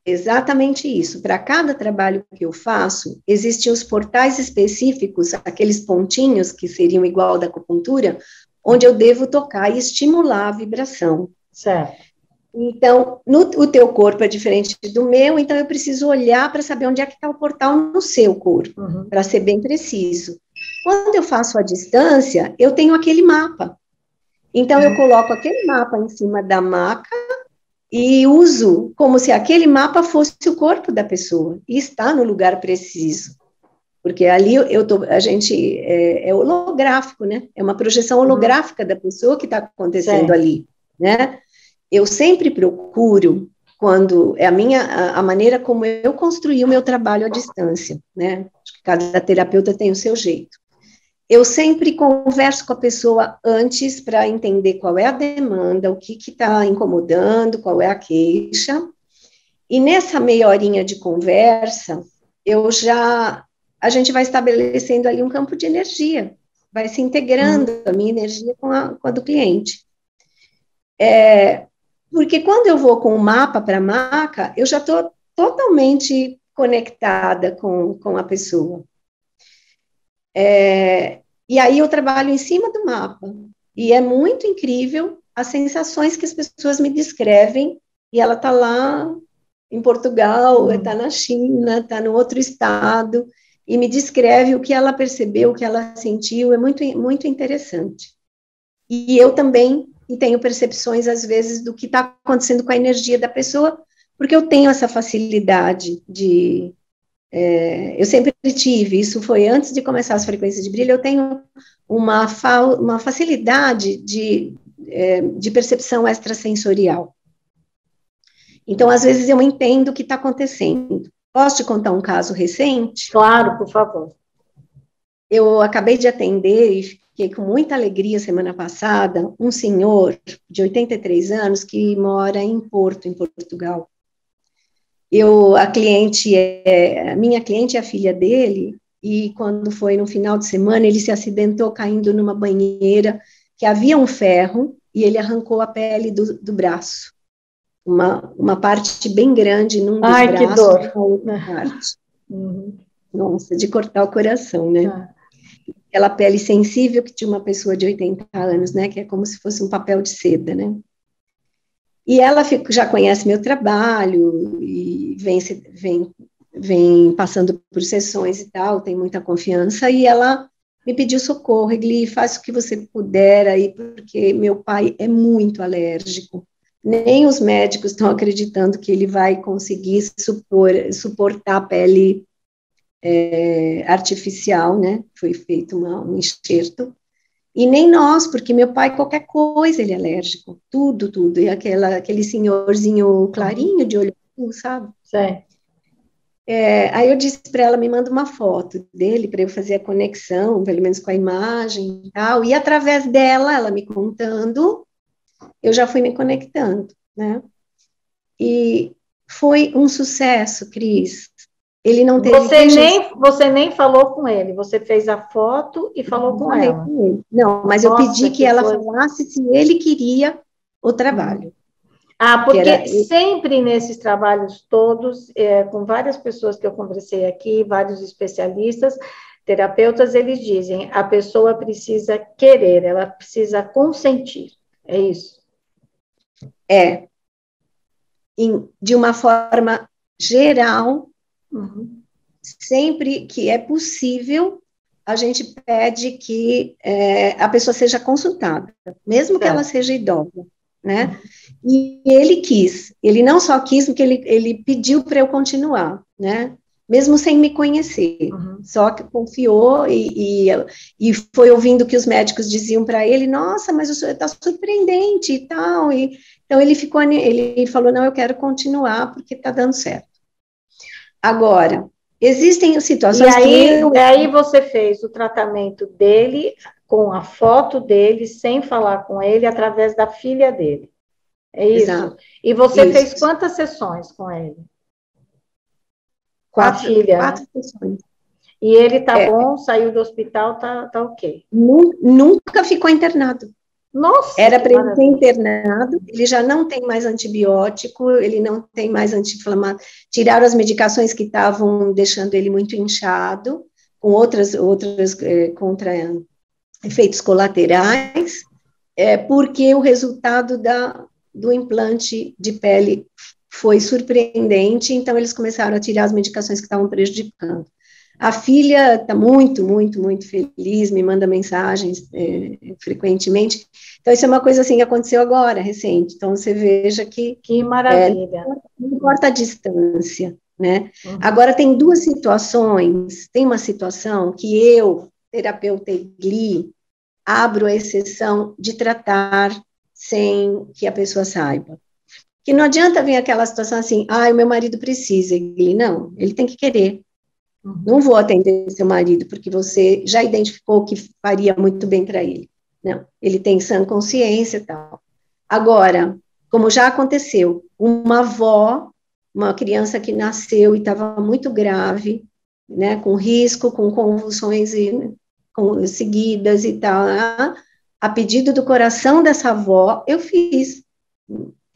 Exatamente isso. Para cada trabalho que eu faço, existem os portais específicos, aqueles pontinhos que seriam igual da acupuntura, onde eu devo tocar e estimular a vibração.
Certo.
Então, no, o teu corpo é diferente do meu, então eu preciso olhar para saber onde é que está o portal no seu corpo, uhum. para ser bem preciso. Quando eu faço a distância, eu tenho aquele mapa. Então, eu coloco aquele mapa em cima da maca e uso como se aquele mapa fosse o corpo da pessoa e está no lugar preciso. Porque ali eu tô, a gente é, é holográfico, né? É uma projeção holográfica da pessoa que está acontecendo ali, né? Eu sempre procuro quando é a minha a, a, maneira como eu construí o meu trabalho à distância, né? Acho que cada terapeuta tem o seu jeito. Eu sempre converso com a pessoa antes para entender qual é a demanda, o que está incomodando, qual é a queixa. E nessa meia horinha de conversa, eu já a gente vai estabelecendo ali um campo de energia, vai se integrando uhum. a minha energia com a, com a do cliente. É, porque quando eu vou com o mapa para a maca, eu já estou totalmente conectada com, com a pessoa. É, e aí eu trabalho em cima do mapa. E é muito incrível as sensações que as pessoas me descrevem. E ela está lá em Portugal, está uhum. na China, está no outro estado, e me descreve o que ela percebeu, o que ela sentiu. É muito, muito interessante. E eu também tenho percepções, às vezes, do que está acontecendo com a energia da pessoa, porque eu tenho essa facilidade de. É, eu sempre tive, isso foi antes de começar as frequências de brilho, eu tenho uma, fa uma facilidade de, é, de percepção extrasensorial. Então, às vezes, eu entendo o que está acontecendo. Posso te contar um caso recente?
Claro, por favor.
Eu acabei de atender e fiquei com muita alegria semana passada um senhor de 83 anos que mora em Porto, em Portugal. Eu, a cliente é, a minha cliente é a filha dele, e quando foi no final de semana, ele se acidentou caindo numa banheira que havia um ferro e ele arrancou a pele do, do braço. Uma, uma parte bem grande num dos
Ai, braços, que dor.
outra parte. Uhum. Nossa, de cortar o coração, né? Ah. Aquela pele sensível que tinha uma pessoa de 80 anos, né? Que é como se fosse um papel de seda, né? E ela fica, já conhece meu trabalho e vem, vem, vem passando por sessões e tal, tem muita confiança, e ela me pediu socorro, Egli, faça o que você puder aí, porque meu pai é muito alérgico. Nem os médicos estão acreditando que ele vai conseguir supor, suportar a pele é, artificial, né? Foi feito uma, um enxerto. E nem nós, porque meu pai, qualquer coisa, ele é alérgico. Tudo, tudo. E aquela, aquele senhorzinho clarinho, de olho azul, sabe? É, aí eu disse para ela, me manda uma foto dele, para eu fazer a conexão, pelo menos com a imagem e tal. E através dela, ela me contando, eu já fui me conectando, né? E foi um sucesso, Cris. Ele não teve.
Você nem, você nem falou com ele, você fez a foto e falou com ela. Com
ele. Não, mas Nossa, eu pedi que, que ela coisa. falasse se ele queria o trabalho.
Ah, porque era... sempre nesses trabalhos todos, é, com várias pessoas que eu conversei aqui, vários especialistas, terapeutas, eles dizem a pessoa precisa querer, ela precisa consentir. É isso?
É. Em, de uma forma geral, Uhum. Sempre que é possível, a gente pede que é, a pessoa seja consultada, mesmo que ela seja idosa, né? Uhum. E ele quis, ele não só quis, porque ele, ele pediu para eu continuar, né? Mesmo sem me conhecer, uhum. só que confiou e, e, e, foi ouvindo o que os médicos diziam para ele, nossa, mas o senhor está surpreendente e tal, e, então ele ficou, ele falou, não, eu quero continuar porque está dando certo. Agora, existem situações
e aí, que... Eu... E aí você fez o tratamento dele com a foto dele, sem falar com ele, através da filha dele. É isso? Exato. E você isso. fez quantas sessões com ele?
Com quatro, a filha? Quatro né? sessões.
E ele tá é. bom, saiu do hospital, tá, tá ok.
Nunca ficou internado. Nossa! Era para ele ser internado, ele já não tem mais antibiótico, ele não tem mais anti-inflamatório. Tiraram as medicações que estavam deixando ele muito inchado, com outras, outras é, contra efeitos colaterais, é, porque o resultado da, do implante de pele foi surpreendente, então eles começaram a tirar as medicações que estavam prejudicando. A filha está muito, muito, muito feliz, me manda mensagens é, frequentemente. Então, isso é uma coisa assim que aconteceu agora, recente. Então, você veja que.
Que maravilha. É,
não importa a distância, né? Uhum. Agora, tem duas situações. Tem uma situação que eu, terapeuta Egli, abro a exceção de tratar sem que a pessoa saiba. Que não adianta vir aquela situação assim, ah, o meu marido precisa, Egli. Não, ele tem que querer. Não vou atender seu marido, porque você já identificou que faria muito bem para ele. Não, ele tem sã consciência e tal. Agora, como já aconteceu, uma avó, uma criança que nasceu e estava muito grave, né, com risco, com convulsões e, com, seguidas e tal, a pedido do coração dessa avó, eu fiz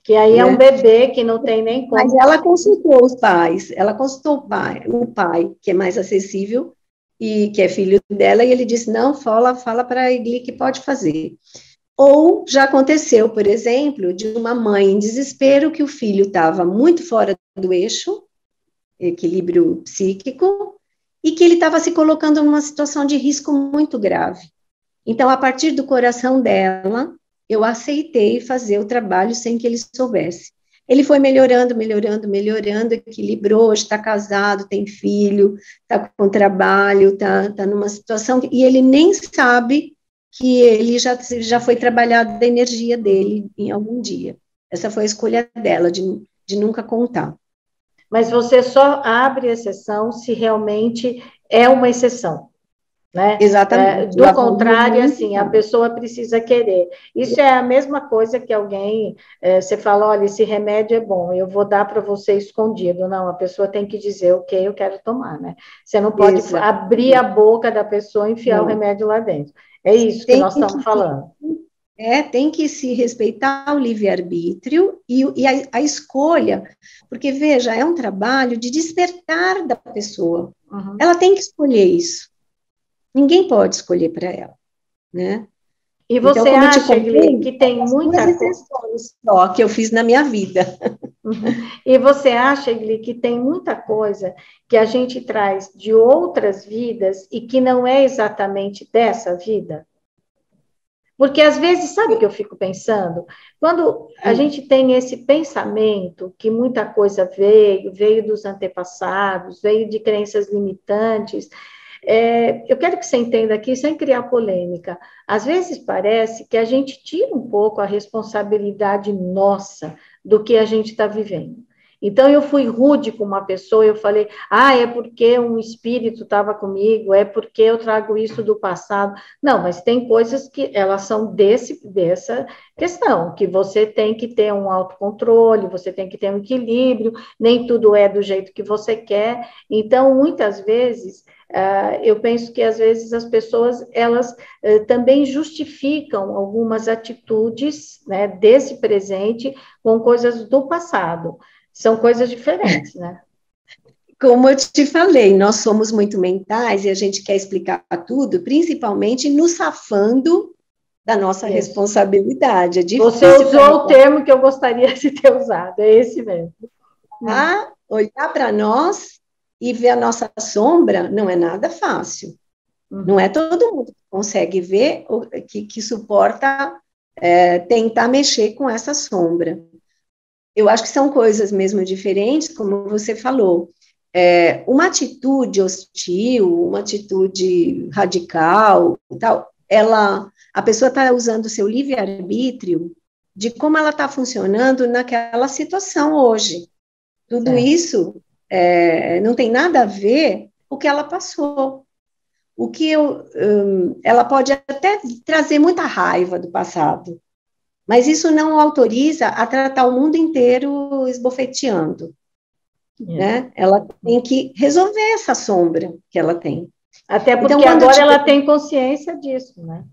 Que aí né? é um né? bebê que não tem nem
como. Mas ela consultou os pais, ela consultou o pai, o pai, que é mais acessível, e que é filho dela, e ele disse: não, fala, fala para a Igli que pode fazer. Ou já aconteceu, por exemplo, de uma mãe em desespero que o filho estava muito fora do eixo, equilíbrio psíquico, e que ele estava se colocando numa situação de risco muito grave. Então, a partir do coração dela, eu aceitei fazer o trabalho sem que ele soubesse. Ele foi melhorando, melhorando, melhorando, equilibrou, está casado, tem filho, está com trabalho, está tá numa situação, e ele nem sabe que ele já, já foi trabalhado a energia dele em algum dia. Essa foi a escolha dela, de, de nunca contar.
Mas você só abre exceção se realmente é uma exceção. Né?
Exatamente.
É, do contrário, assim, a pessoa precisa querer. Isso é a mesma coisa que alguém, é, você fala, olha, esse remédio é bom, eu vou dar para você escondido. Não, a pessoa tem que dizer, ok, eu quero tomar, né? Você não pode Exato. abrir a boca da pessoa e enfiar não. o remédio lá dentro. É isso que nós estamos que, falando.
É, tem que se respeitar o livre-arbítrio e, e a, a, escolha, porque, veja, é um trabalho de despertar da pessoa. Uhum. Ela tem que escolher isso. Ninguém pode escolher para ela, né?
E então, você então, acha, contei, que tem muita
exceções só que eu fiz na minha vida.
E você acha, Gli, que tem muita coisa que a gente traz de outras vidas e que não é exatamente dessa vida? Porque às vezes, sabe o que eu fico pensando? Quando a hum. gente tem esse pensamento que muita coisa veio, veio dos antepassados, veio de crenças limitantes, é, eu quero que você entenda aqui, sem criar polêmica. Às vezes parece que a gente tira um pouco a responsabilidade nossa do que a gente está vivendo. Então, eu fui rude com uma pessoa, eu falei, ah, é porque um espírito estava comigo, é porque eu trago isso do passado. Não, mas tem coisas que elas são desse, dessa questão, que você tem que ter um autocontrole, você tem que ter um equilíbrio, nem tudo é do jeito que você quer. Então, muitas vezes, eu penso que às vezes as pessoas elas uh, também justificam algumas atitudes né, desse presente com coisas do passado. São coisas diferentes, né?
Como eu te falei, nós somos muito mentais e a gente quer explicar tudo, principalmente nos safando da nossa Isso. responsabilidade. É
Você usou o termo que eu gostaria de ter usado, é esse mesmo.
Ah, olhar para nós e ver a nossa sombra não é nada fácil. Uhum. Não é todo mundo que consegue ver, que, que suporta é, tentar mexer com essa sombra. Eu acho que são coisas mesmo diferentes, como você falou. É, uma atitude hostil, uma atitude radical, tal, ela, a pessoa está usando o seu livre-arbítrio de como ela está funcionando naquela situação hoje. Tudo é. isso é, não tem nada a ver o que ela passou. O que eu, um, ela pode até trazer muita raiva do passado, mas isso não autoriza a tratar o mundo inteiro esbofeteando. É. Né? Ela tem que resolver essa sombra que ela tem.
Até então, porque então, agora ela tem consciência disso, né?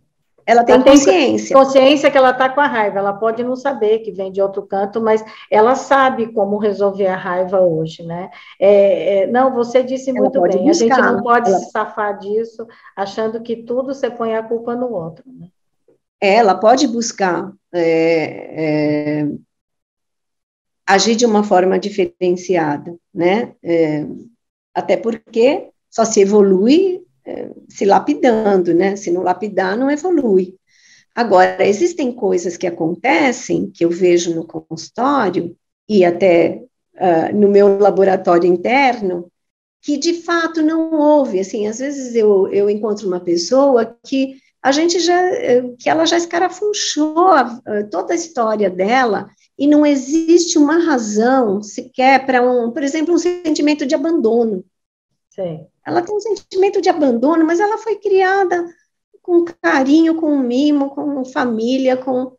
Ela tem ela consciência.
Tem consciência que ela está com a raiva. Ela pode não saber que vem de outro canto, mas ela sabe como resolver a raiva hoje, né? É, é, não, você disse muito bem. Buscar, a gente não pode ela... se safar disso, achando que tudo você põe a culpa no outro. Né?
Ela pode buscar é, é agir de uma forma diferenciada, né? É, até porque só se evolui se lapidando, né? Se não lapidar, não evolui. Agora, existem coisas que acontecem, que eu vejo no consultório e até uh, no meu laboratório interno, que de fato não houve. Assim, às vezes eu, eu encontro uma pessoa que a gente já, que ela já escarafunchou toda a história dela e não existe uma razão sequer para um, por exemplo, um sentimento de abandono. Sim. Ela tem um sentimento de abandono, mas ela foi criada com carinho, com mimo, com família, com.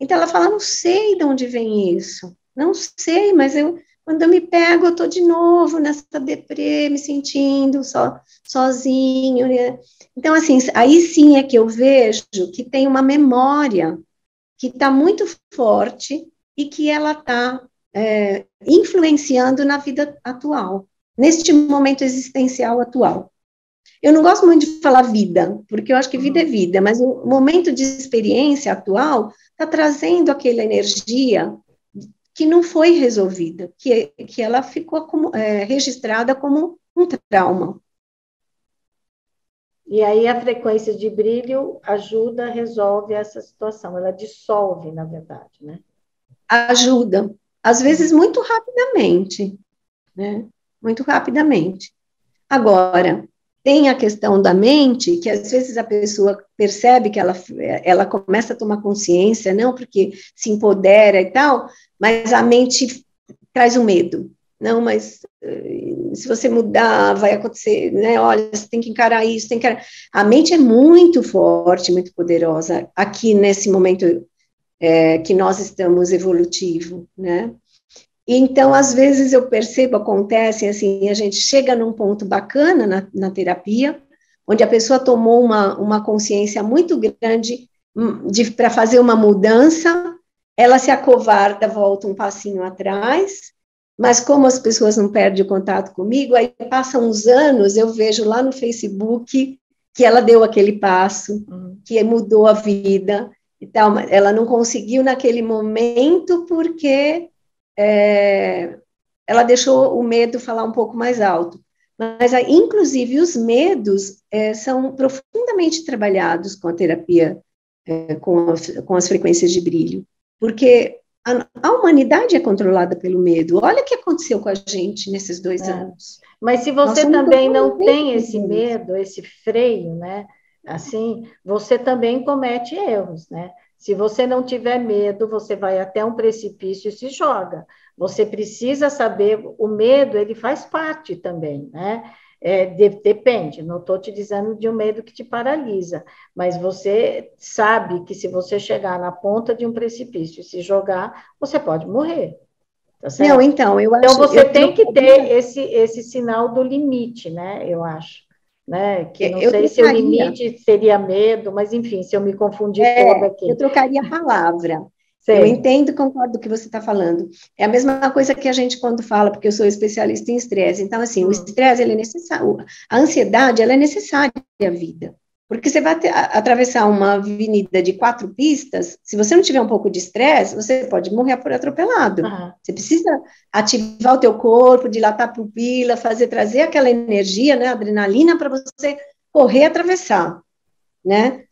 Então ela fala: não sei de onde vem isso, não sei, mas eu, quando eu me pego, eu estou de novo nessa deprê, me sentindo só, sozinho. Né? Então, assim, aí sim é que eu vejo que tem uma memória que está muito forte e que ela está é, influenciando na vida atual, neste momento existencial atual. Eu não gosto muito de falar vida, porque eu acho que vida é uhum. vida, mas o momento de experiência atual está trazendo aquela energia que não foi resolvida, que, que ela ficou como, é, registrada como um trauma.
E aí a frequência de brilho ajuda, resolve essa situação, ela dissolve, na verdade, né?
Ajuda, às vezes muito rapidamente, né? Muito rapidamente. Agora, tem a questão da mente, que às vezes a pessoa percebe que ela, ela começa a tomar consciência, não porque se empodera e tal, mas a mente traz o um medo. Não, mas eh, se você mudar, vai acontecer, né? Olha, você tem que encarar isso, tem que encarar. A mente é muito forte, muito poderosa aqui nesse momento é, que nós estamos evolutivo, né? Então, às vezes eu percebo, acontece assim, a gente chega num ponto bacana na, na terapia, onde a pessoa tomou uma, uma consciência muito grande hum, para fazer uma mudança, ela se acovarda, volta um passinho atrás, mas como as pessoas não perdem o contato comigo, aí passam uns anos, eu vejo lá no Facebook que ela deu aquele passo, uhum. que mudou a vida e tal. Ela não conseguiu naquele momento porque é, ela deixou o medo falar um pouco mais alto. Mas, inclusive, os medos é, são profundamente trabalhados com a terapia, é, com, as, com as frequências de brilho, porque a, a, humanidade é controlada pelo medo. Olha o que aconteceu com a gente nesses dois é. anos.
Mas se você também não tem esse medo, esse freio, né? Assim, você também comete erros, né? Se você não tiver medo, você vai até um precipício e se joga. Você precisa saber, o medo, ele faz parte também, né? É, de, depende, não estou te dizendo de um medo que te paralisa, mas você sabe que se você chegar na ponta de um precipício e se jogar, você pode morrer. Tá não,
então, eu
então, acho... Então, você eu, tem eu, que ter esse, esse sinal do limite, né, eu acho. Né? Que não eu sei trocaria. se o limite seria medo, mas enfim, se eu me confundir é, toda aqui.
Eu trocaria a palavra. Eu entendo, concordo com o que você está falando. É a mesma coisa que a gente quando fala, porque eu sou especialista em estresse. Então, assim, hum. o estresse, ele é necessário. A ansiedade, ela é necessária à vida. Porque você vai atravessar uma avenida de quatro pistas, se você não tiver um pouco de estresse, você pode morrer por atropelado. Uhum. Você precisa ativar o teu corpo, dilatar a pupila, fazer, trazer aquela energia, né, adrenalina, para você correr atravessar, né?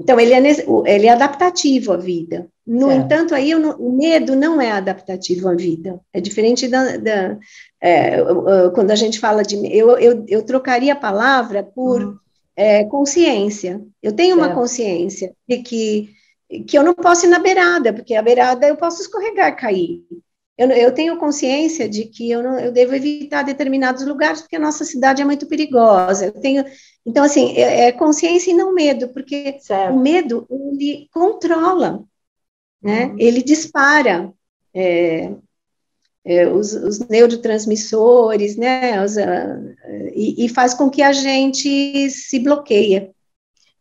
Então, ele é, ele é adaptativo à vida. No entanto, aí o medo não é adaptativo à vida. É diferente da. da é, quando a gente fala de. Eu, eu, eu trocaria a palavra por uhum. É, consciência. Eu tenho certo. uma consciência de que, que eu não posso ir na beirada, porque a beirada eu posso escorregar, cair. Eu, eu tenho consciência de que eu, não, eu devo evitar determinados lugares, porque a nossa cidade é muito perigosa. Eu tenho, então, assim, é, é consciência e não medo, porque certo. o medo, ele controla né? Uhum. Ele dispara é, os, os, neurotransmissores, né? Os, uh, e, e, faz com que a gente se bloqueie.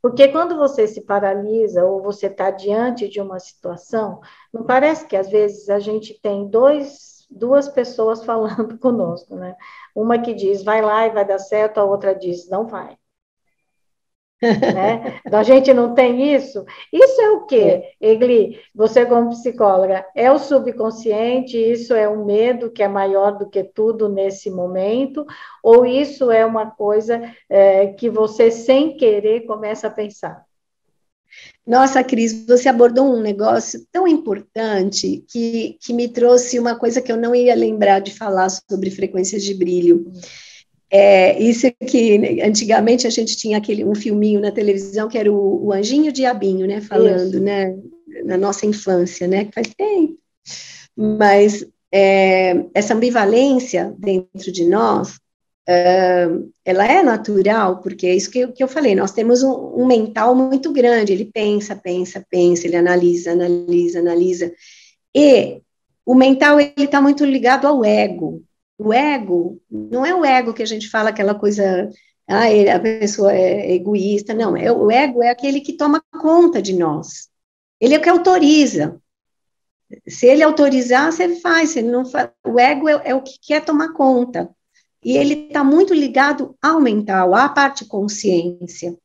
Porque quando você se paralisa ou você está diante de uma situação, não parece que às vezes a gente tem dois, duas pessoas falando conosco, né? Uma que diz vai lá e vai dar certo, a outra diz não vai né? A gente não tem isso. Isso é o quê, Egli? Você como psicóloga, é o subconsciente, isso é um medo que é maior do que tudo nesse momento, ou isso é uma coisa é, que você, sem querer, começa a pensar?
Nossa, Cris, você abordou um negócio tão importante que, que me trouxe uma coisa que eu não ia lembrar de falar sobre frequências de brilho. Hum é, isso que antigamente a gente tinha aquele, um filminho na televisão que era o, o Anjinho Diabinho, né? Falando, isso. né? Na nossa infância, né? Que faz tempo. Mas é, essa ambivalência dentro de nós, é, ela é natural, porque é isso que, que eu falei, nós temos um, um, mental muito grande, ele pensa, pensa, pensa, ele analisa, analisa, analisa, e o mental, ele está muito ligado ao ego, o ego não é o ego que a gente fala aquela coisa, ah, a pessoa é egoísta, não, é, o ego é aquele que toma conta de nós. Ele é o que autoriza. Se ele autorizar, você faz. Se não faz, o ego é, é o que quer tomar conta. E ele está muito ligado ao mental, à parte consciência.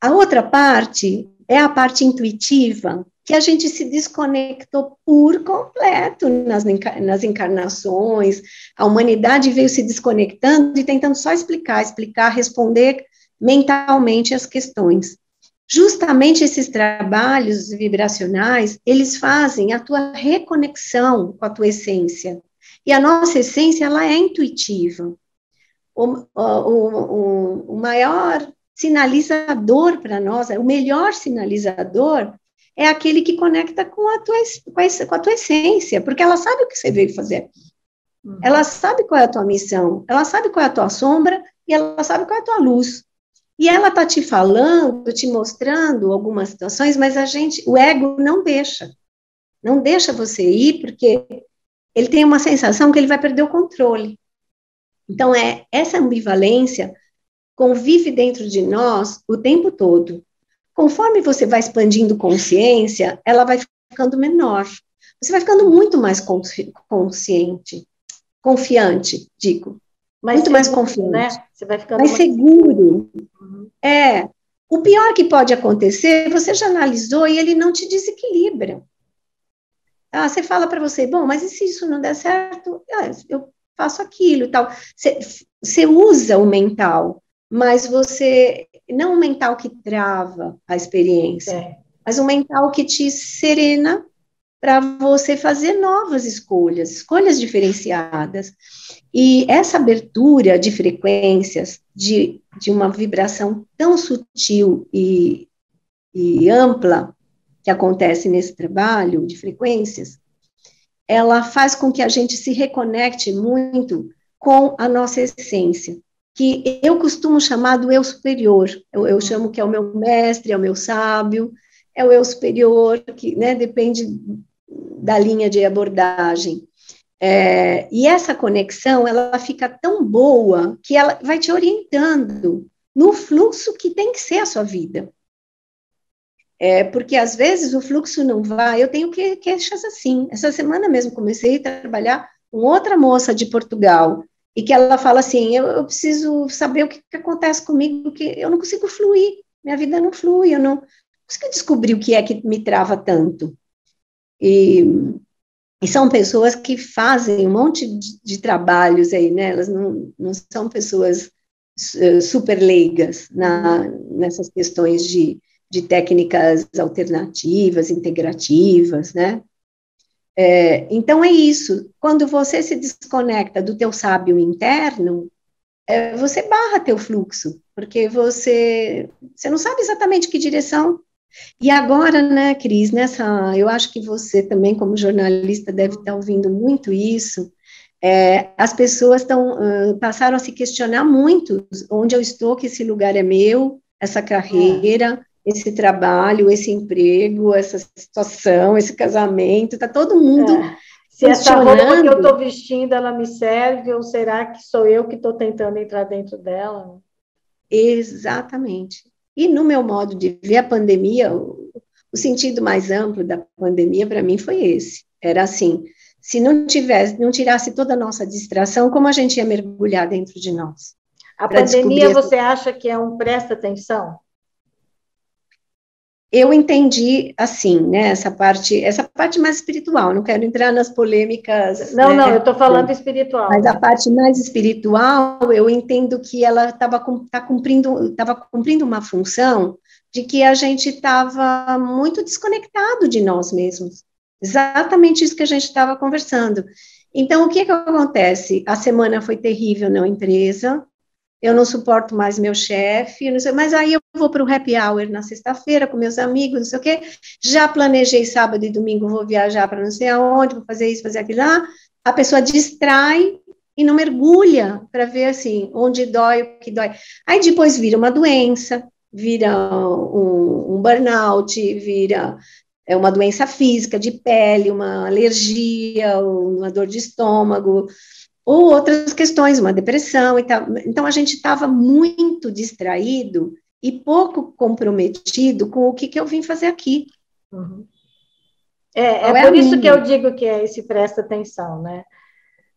A outra parte é a parte intuitiva, que a gente se desconectou por completo nas, nas encarnações, a humanidade veio se desconectando e tentando só explicar, explicar, responder mentalmente as questões. Justamente esses trabalhos vibracionais, eles fazem a tua reconexão com a tua essência. E a nossa essência, ela é intuitiva. O, o, o, o maior sinalizador para nós, o melhor sinalizador é aquele que conecta com a, tua, com, a, tua essência, porque ela sabe o que você veio fazer. Uhum. Ela sabe qual é a tua missão, ela sabe qual é a tua sombra e ela sabe qual é a tua luz. E ela tá te falando, te mostrando algumas situações, mas a gente, o ego não deixa. Não deixa você ir porque ele tem uma sensação que ele vai perder o controle. Então é essa ambivalência convive dentro de nós o tempo todo. Conforme você vai expandindo consciência, ela vai ficando menor. Você vai ficando muito mais consciente, confiante, digo. Mais muito seguro, mais confiante. Né? Você vai ficando mais, mais seguro. Uhum. É. O pior que pode acontecer, você já analisou e ele não te desequilibra. Ah, você fala para você, bom, mas e se isso não der certo? Ah, eu faço aquilo e tal. Você, você usa o mental, mas você não um mental que trava a experiência, é. mas um mental que te serena para você fazer novas escolhas, escolhas diferenciadas. E essa abertura de frequências, de, de uma vibração tão sutil e, e ampla que acontece nesse trabalho de frequências, ela faz com que a gente se reconecte muito com a nossa essência que eu costumo chamar do eu superior. Eu, eu chamo que é o meu mestre, é o meu sábio, é o eu superior, que né, depende da linha de abordagem. É, e essa conexão, ela fica tão boa que ela vai te orientando no fluxo que tem que ser a sua vida. É, porque às vezes o fluxo não vai, eu tenho que, queixas assim. Essa semana mesmo comecei a trabalhar com outra moça de Portugal, e que ela fala assim: eu, eu preciso saber o que, que, acontece comigo, que eu não consigo fluir, minha vida não flui, eu não consigo descobrir o que é que me trava tanto. E, e são pessoas que fazem um monte de, de trabalhos aí, né? Elas não, não são pessoas uh, super leigas na, nessas questões de, de técnicas alternativas, integrativas, né? É, então é isso. Quando você se desconecta do teu sábio interno, é, você barra teu fluxo, porque você você não sabe exatamente que direção. E agora, né, Cris, nessa, eu acho que você também, como jornalista, deve estar ouvindo muito isso. É, as pessoas estão uh, passaram a se questionar muito onde eu estou, que esse lugar é meu, essa carreira, esse trabalho, esse emprego, essa situação, esse casamento, está todo mundo é.
Se essa roupa que eu estou vestindo, ela me serve, ou será que sou eu que estou tentando entrar dentro dela?
Exatamente. E no meu modo de ver a pandemia, o, o sentido mais amplo da pandemia para mim foi esse. Era assim, se não tivesse, não tirasse toda a nossa distração, como a gente ia mergulhar dentro de nós?
A pandemia, você acha que é um presta atenção?
Eu entendi assim, né, essa parte, essa parte mais espiritual, não quero entrar nas polêmicas.
Não, né, não, eu estou falando espiritual.
Mas a parte mais espiritual, eu entendo que ela estava tá cumprindo, tava cumprindo uma função de que a gente estava muito desconectado de nós mesmos. Exatamente isso que a gente estava conversando. Então, o que, que acontece? A semana foi terrível na empresa, eu não suporto mais meu chefe, mas aí eu vou para o happy hour na sexta-feira com meus amigos, não sei o quê, já planejei sábado e domingo, vou viajar para não sei aonde, vou fazer isso, fazer aquilo lá, a pessoa distrai e não mergulha para ver, assim, onde dói, o que dói. Aí depois vira uma doença, vira um, um burnout, vira é uma doença física de pele, uma alergia, uma dor de estômago, ou outras questões, uma depressão e tal. Então, a gente estava muito distraído e pouco comprometido com o que, que eu vim fazer aqui.
Uhum. É, é, é por isso minha? que eu digo que é esse presta atenção, né?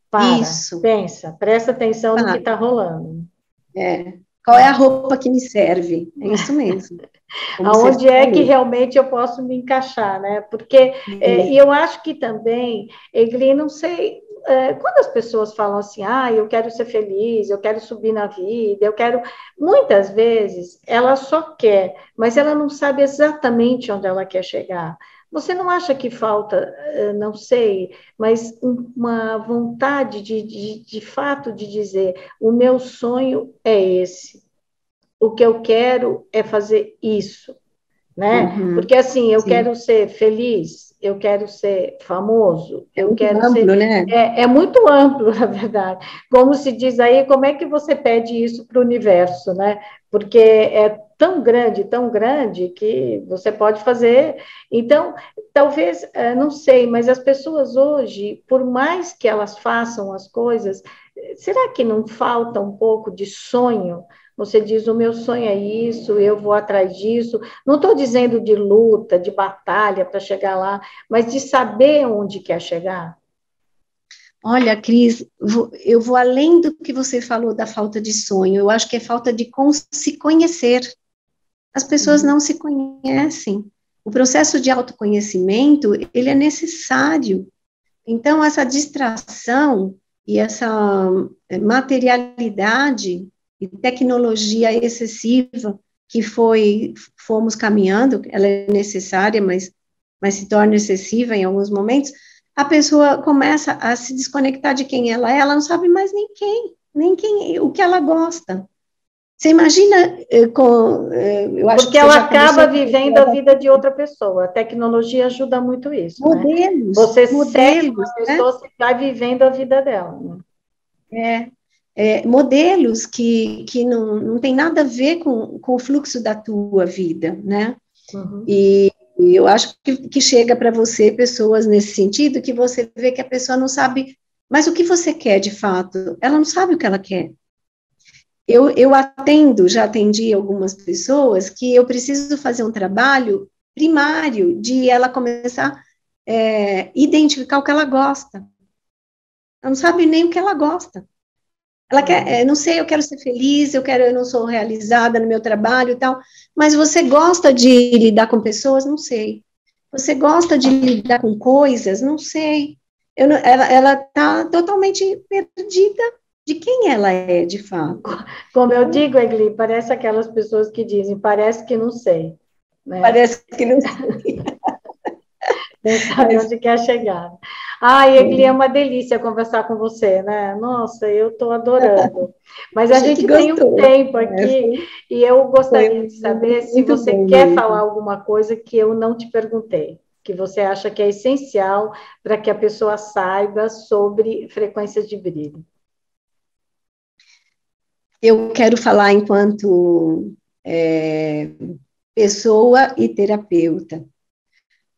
Para, isso. pensa, presta atenção no que está rolando.
É. Qual é a roupa que me serve? É isso mesmo.
Aonde é que realmente eu posso me encaixar, né? Porque é, eu acho que também, Egli, não sei, é, quando as pessoas falam assim, ah, eu quero ser feliz, eu quero subir na vida, eu quero. Muitas vezes ela só quer, mas ela não sabe exatamente onde ela quer chegar. Você não acha que falta, é, não sei, mas uma vontade de, de, de fato de dizer: o meu sonho é esse, o que eu quero é fazer isso, né? Uhum. Porque assim, eu Sim. quero ser feliz, eu quero ser famoso, eu quero amplo, ser. Né? É, é, muito amplo, na verdade. Como se diz aí, como é que você pede isso para o universo, né? Porque é tão grande, tão grande, que você pode fazer. Então, talvez, é, não sei, mas as pessoas hoje, por mais que elas façam as coisas, será que não falta um pouco de sonho? Você diz: o meu sonho é isso, eu vou atrás disso. Não estou dizendo de luta, de batalha para chegar lá, mas de saber onde quer chegar.
Olha, Cris, eu vou além do que você falou da falta de sonho. Eu acho que é falta de se conhecer. As pessoas uhum. não se conhecem. O processo de autoconhecimento, ele é necessário. Então, essa distração e essa eh, materialidade e tecnologia excessiva que foi fomos caminhando, ela é necessária, mas mas se torna excessiva em alguns momentos, a pessoa começa a se desconectar de quem ela é, ela não sabe mais nem quem, nem quem, o que ela gosta. Você imagina eh, com.
Eh, eu acho Porque que ela acaba vivendo a vida de outra pessoa. A tecnologia ajuda muito isso.
Né? Modelos.
Né? Você modelos, segue uma né? pessoa, você vai vivendo a vida dela. Né?
É é, modelos que, que não, não tem nada a ver com, com o fluxo da tua vida, né? Uhum. E, e, eu acho que, que chega para você pessoas nesse sentido que você vê que a pessoa não sabe, mas o que você quer de fato? Ela não sabe o que ela quer. Eu, eu atendo, já atendi algumas pessoas que eu preciso fazer um trabalho primário de ela começar a é, identificar o que ela gosta. Ela não sabe nem o que ela gosta. Ela quer, é, não sei, eu quero ser feliz, eu quero, eu não sou realizada no meu trabalho e tal, mas você gosta de lidar com pessoas? Não sei. Você gosta de lidar com coisas? Não sei. Eu não, ela está totalmente perdida de quem ela é, de fato.
Como eu digo, Egli, parece aquelas pessoas que dizem, parece que não sei.
Né? Parece que não sei.
Nem sabe onde quer chegar. Ai, Egli, é uma delícia conversar com você, né? Nossa, eu estou adorando. Mas a, a gente, gente tem um tempo né? aqui e eu gostaria de saber se você quer falar alguma coisa que eu não te perguntei, que você acha que é essencial para que a pessoa saiba sobre frequências de brilho.
Eu quero falar enquanto é, pessoa e terapeuta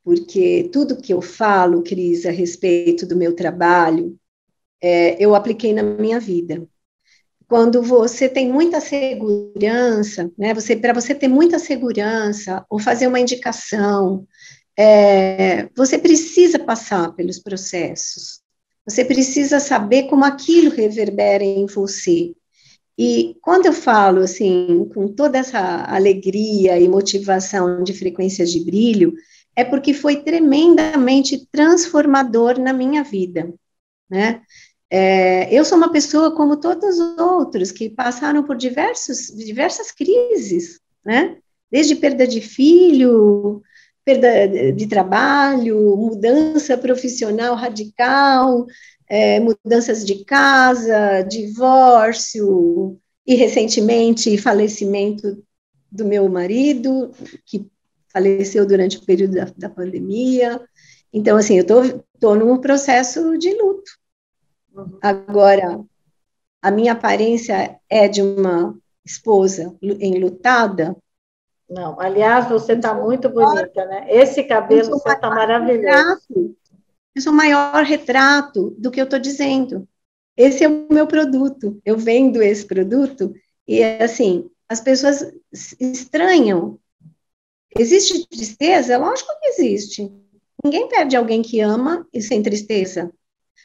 porque tudo que eu falo, Cris, a respeito do meu trabalho, é, eu apliquei na minha vida. Quando você tem muita segurança, né, você, para você ter muita segurança ou fazer uma indicação, é, você precisa passar pelos processos. Você precisa saber como aquilo reverbera em você. E quando eu falo assim, com toda essa alegria e motivação de frequências de brilho, é porque foi tremendamente transformador na minha vida, né? É, eu sou uma pessoa como todos os outros que passaram por diversos, diversas crises, né? Desde perda de filho, perda de trabalho, mudança profissional radical, é, mudanças de casa, divórcio e recentemente falecimento do meu marido, que faleceu durante o período da, da pandemia. Então, assim, eu estou num processo de luto. Uhum. Agora, a minha aparência é de uma esposa enlutada?
Não, aliás, você está muito bonita, né? Esse cabelo você está maravilhoso. Retrato.
Eu sou o maior retrato do que eu estou dizendo. Esse é o meu produto. Eu vendo esse produto e, assim, as pessoas estranham Existe tristeza? Lógico que existe. ninguém perde alguém que ama e sem tristeza.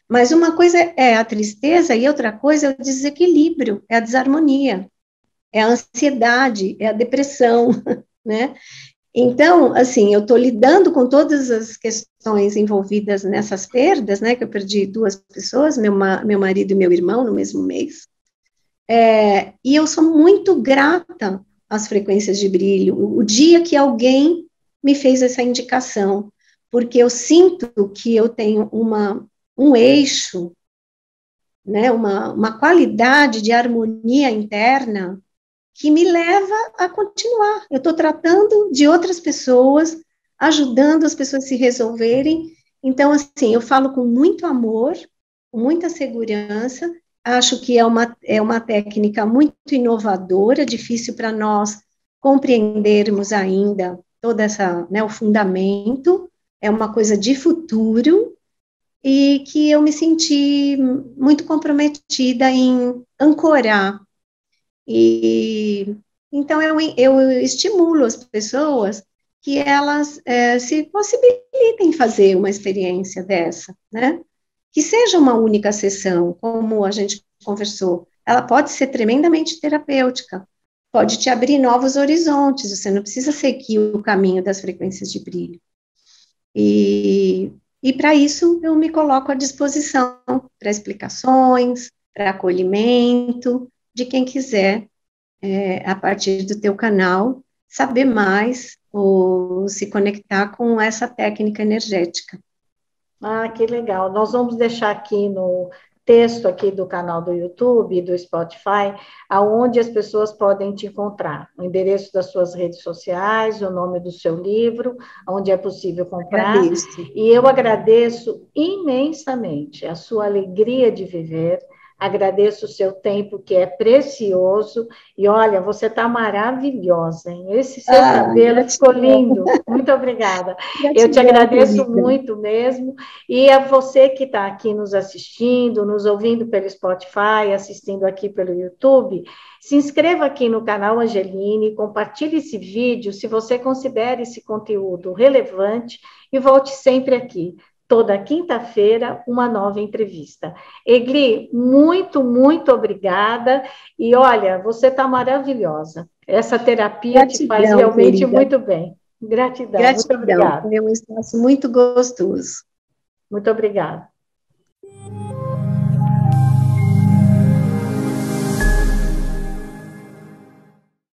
Mas uma coisa é a tristeza e outra coisa é o desequilíbrio, é a desarmonia, é a ansiedade, é a depressão, né? Então, assim, eu estou lidando com todas as questões envolvidas nessas perdas, né? Que eu perdi duas pessoas, meu, meu marido e meu irmão, no mesmo mês. É, e eu sou muito grata às frequências de brilho. O, o dia que alguém me fez essa indicação, porque eu sinto que eu tenho uma, um eixo, né, uma, uma qualidade de harmonia interna que me leva a continuar. Eu estou tratando de outras pessoas, ajudando as pessoas a se resolverem. Então, assim, eu falo com muito amor, com muita segurança. Acho que é uma, é uma técnica muito inovadora, difícil para nós compreendermos ainda toda essa, né, o fundamento, é uma coisa de futuro, e que eu me senti muito comprometida em ancorar e então eu, eu estimulo as pessoas que elas é, se possibilitem fazer uma experiência dessa, né? Que seja uma única sessão, como a gente conversou. Ela pode ser tremendamente terapêutica, pode te abrir novos horizontes, você não precisa seguir o caminho das frequências de brilho. E, e para isso eu me coloco à disposição para explicações, para acolhimento, de quem quiser, é, a partir do teu canal, saber mais ou se conectar com essa técnica energética.
Ah, que legal. Nós vamos deixar aqui no texto aqui do canal do YouTube, do Spotify, aonde as pessoas podem te encontrar, o endereço das suas redes sociais, o nome do seu livro, onde é possível comprar. Agradeço. E eu agradeço imensamente a sua alegria de viver, Agradeço o seu tempo, que é precioso. E olha, você está maravilhosa, hein? Esse seu ah, cabelo ficou lindo. Muito obrigada. Eu te agradeço muito mesmo. E a você que está aqui nos assistindo, nos ouvindo pelo Spotify, assistindo aqui pelo YouTube, se inscreva aqui no canal Angeline, compartilhe esse vídeo se você considera esse conteúdo relevante e volte sempre aqui toda quinta-feira, uma nova entrevista. Egli, muito, muito obrigada. E olha, você está maravilhosa. Essa terapia Gratidão, te faz realmente querida. muito bem. Gratidão. Gratidão. Muito obrigada.
Foi um espaço muito gostoso.
Muito obrigada.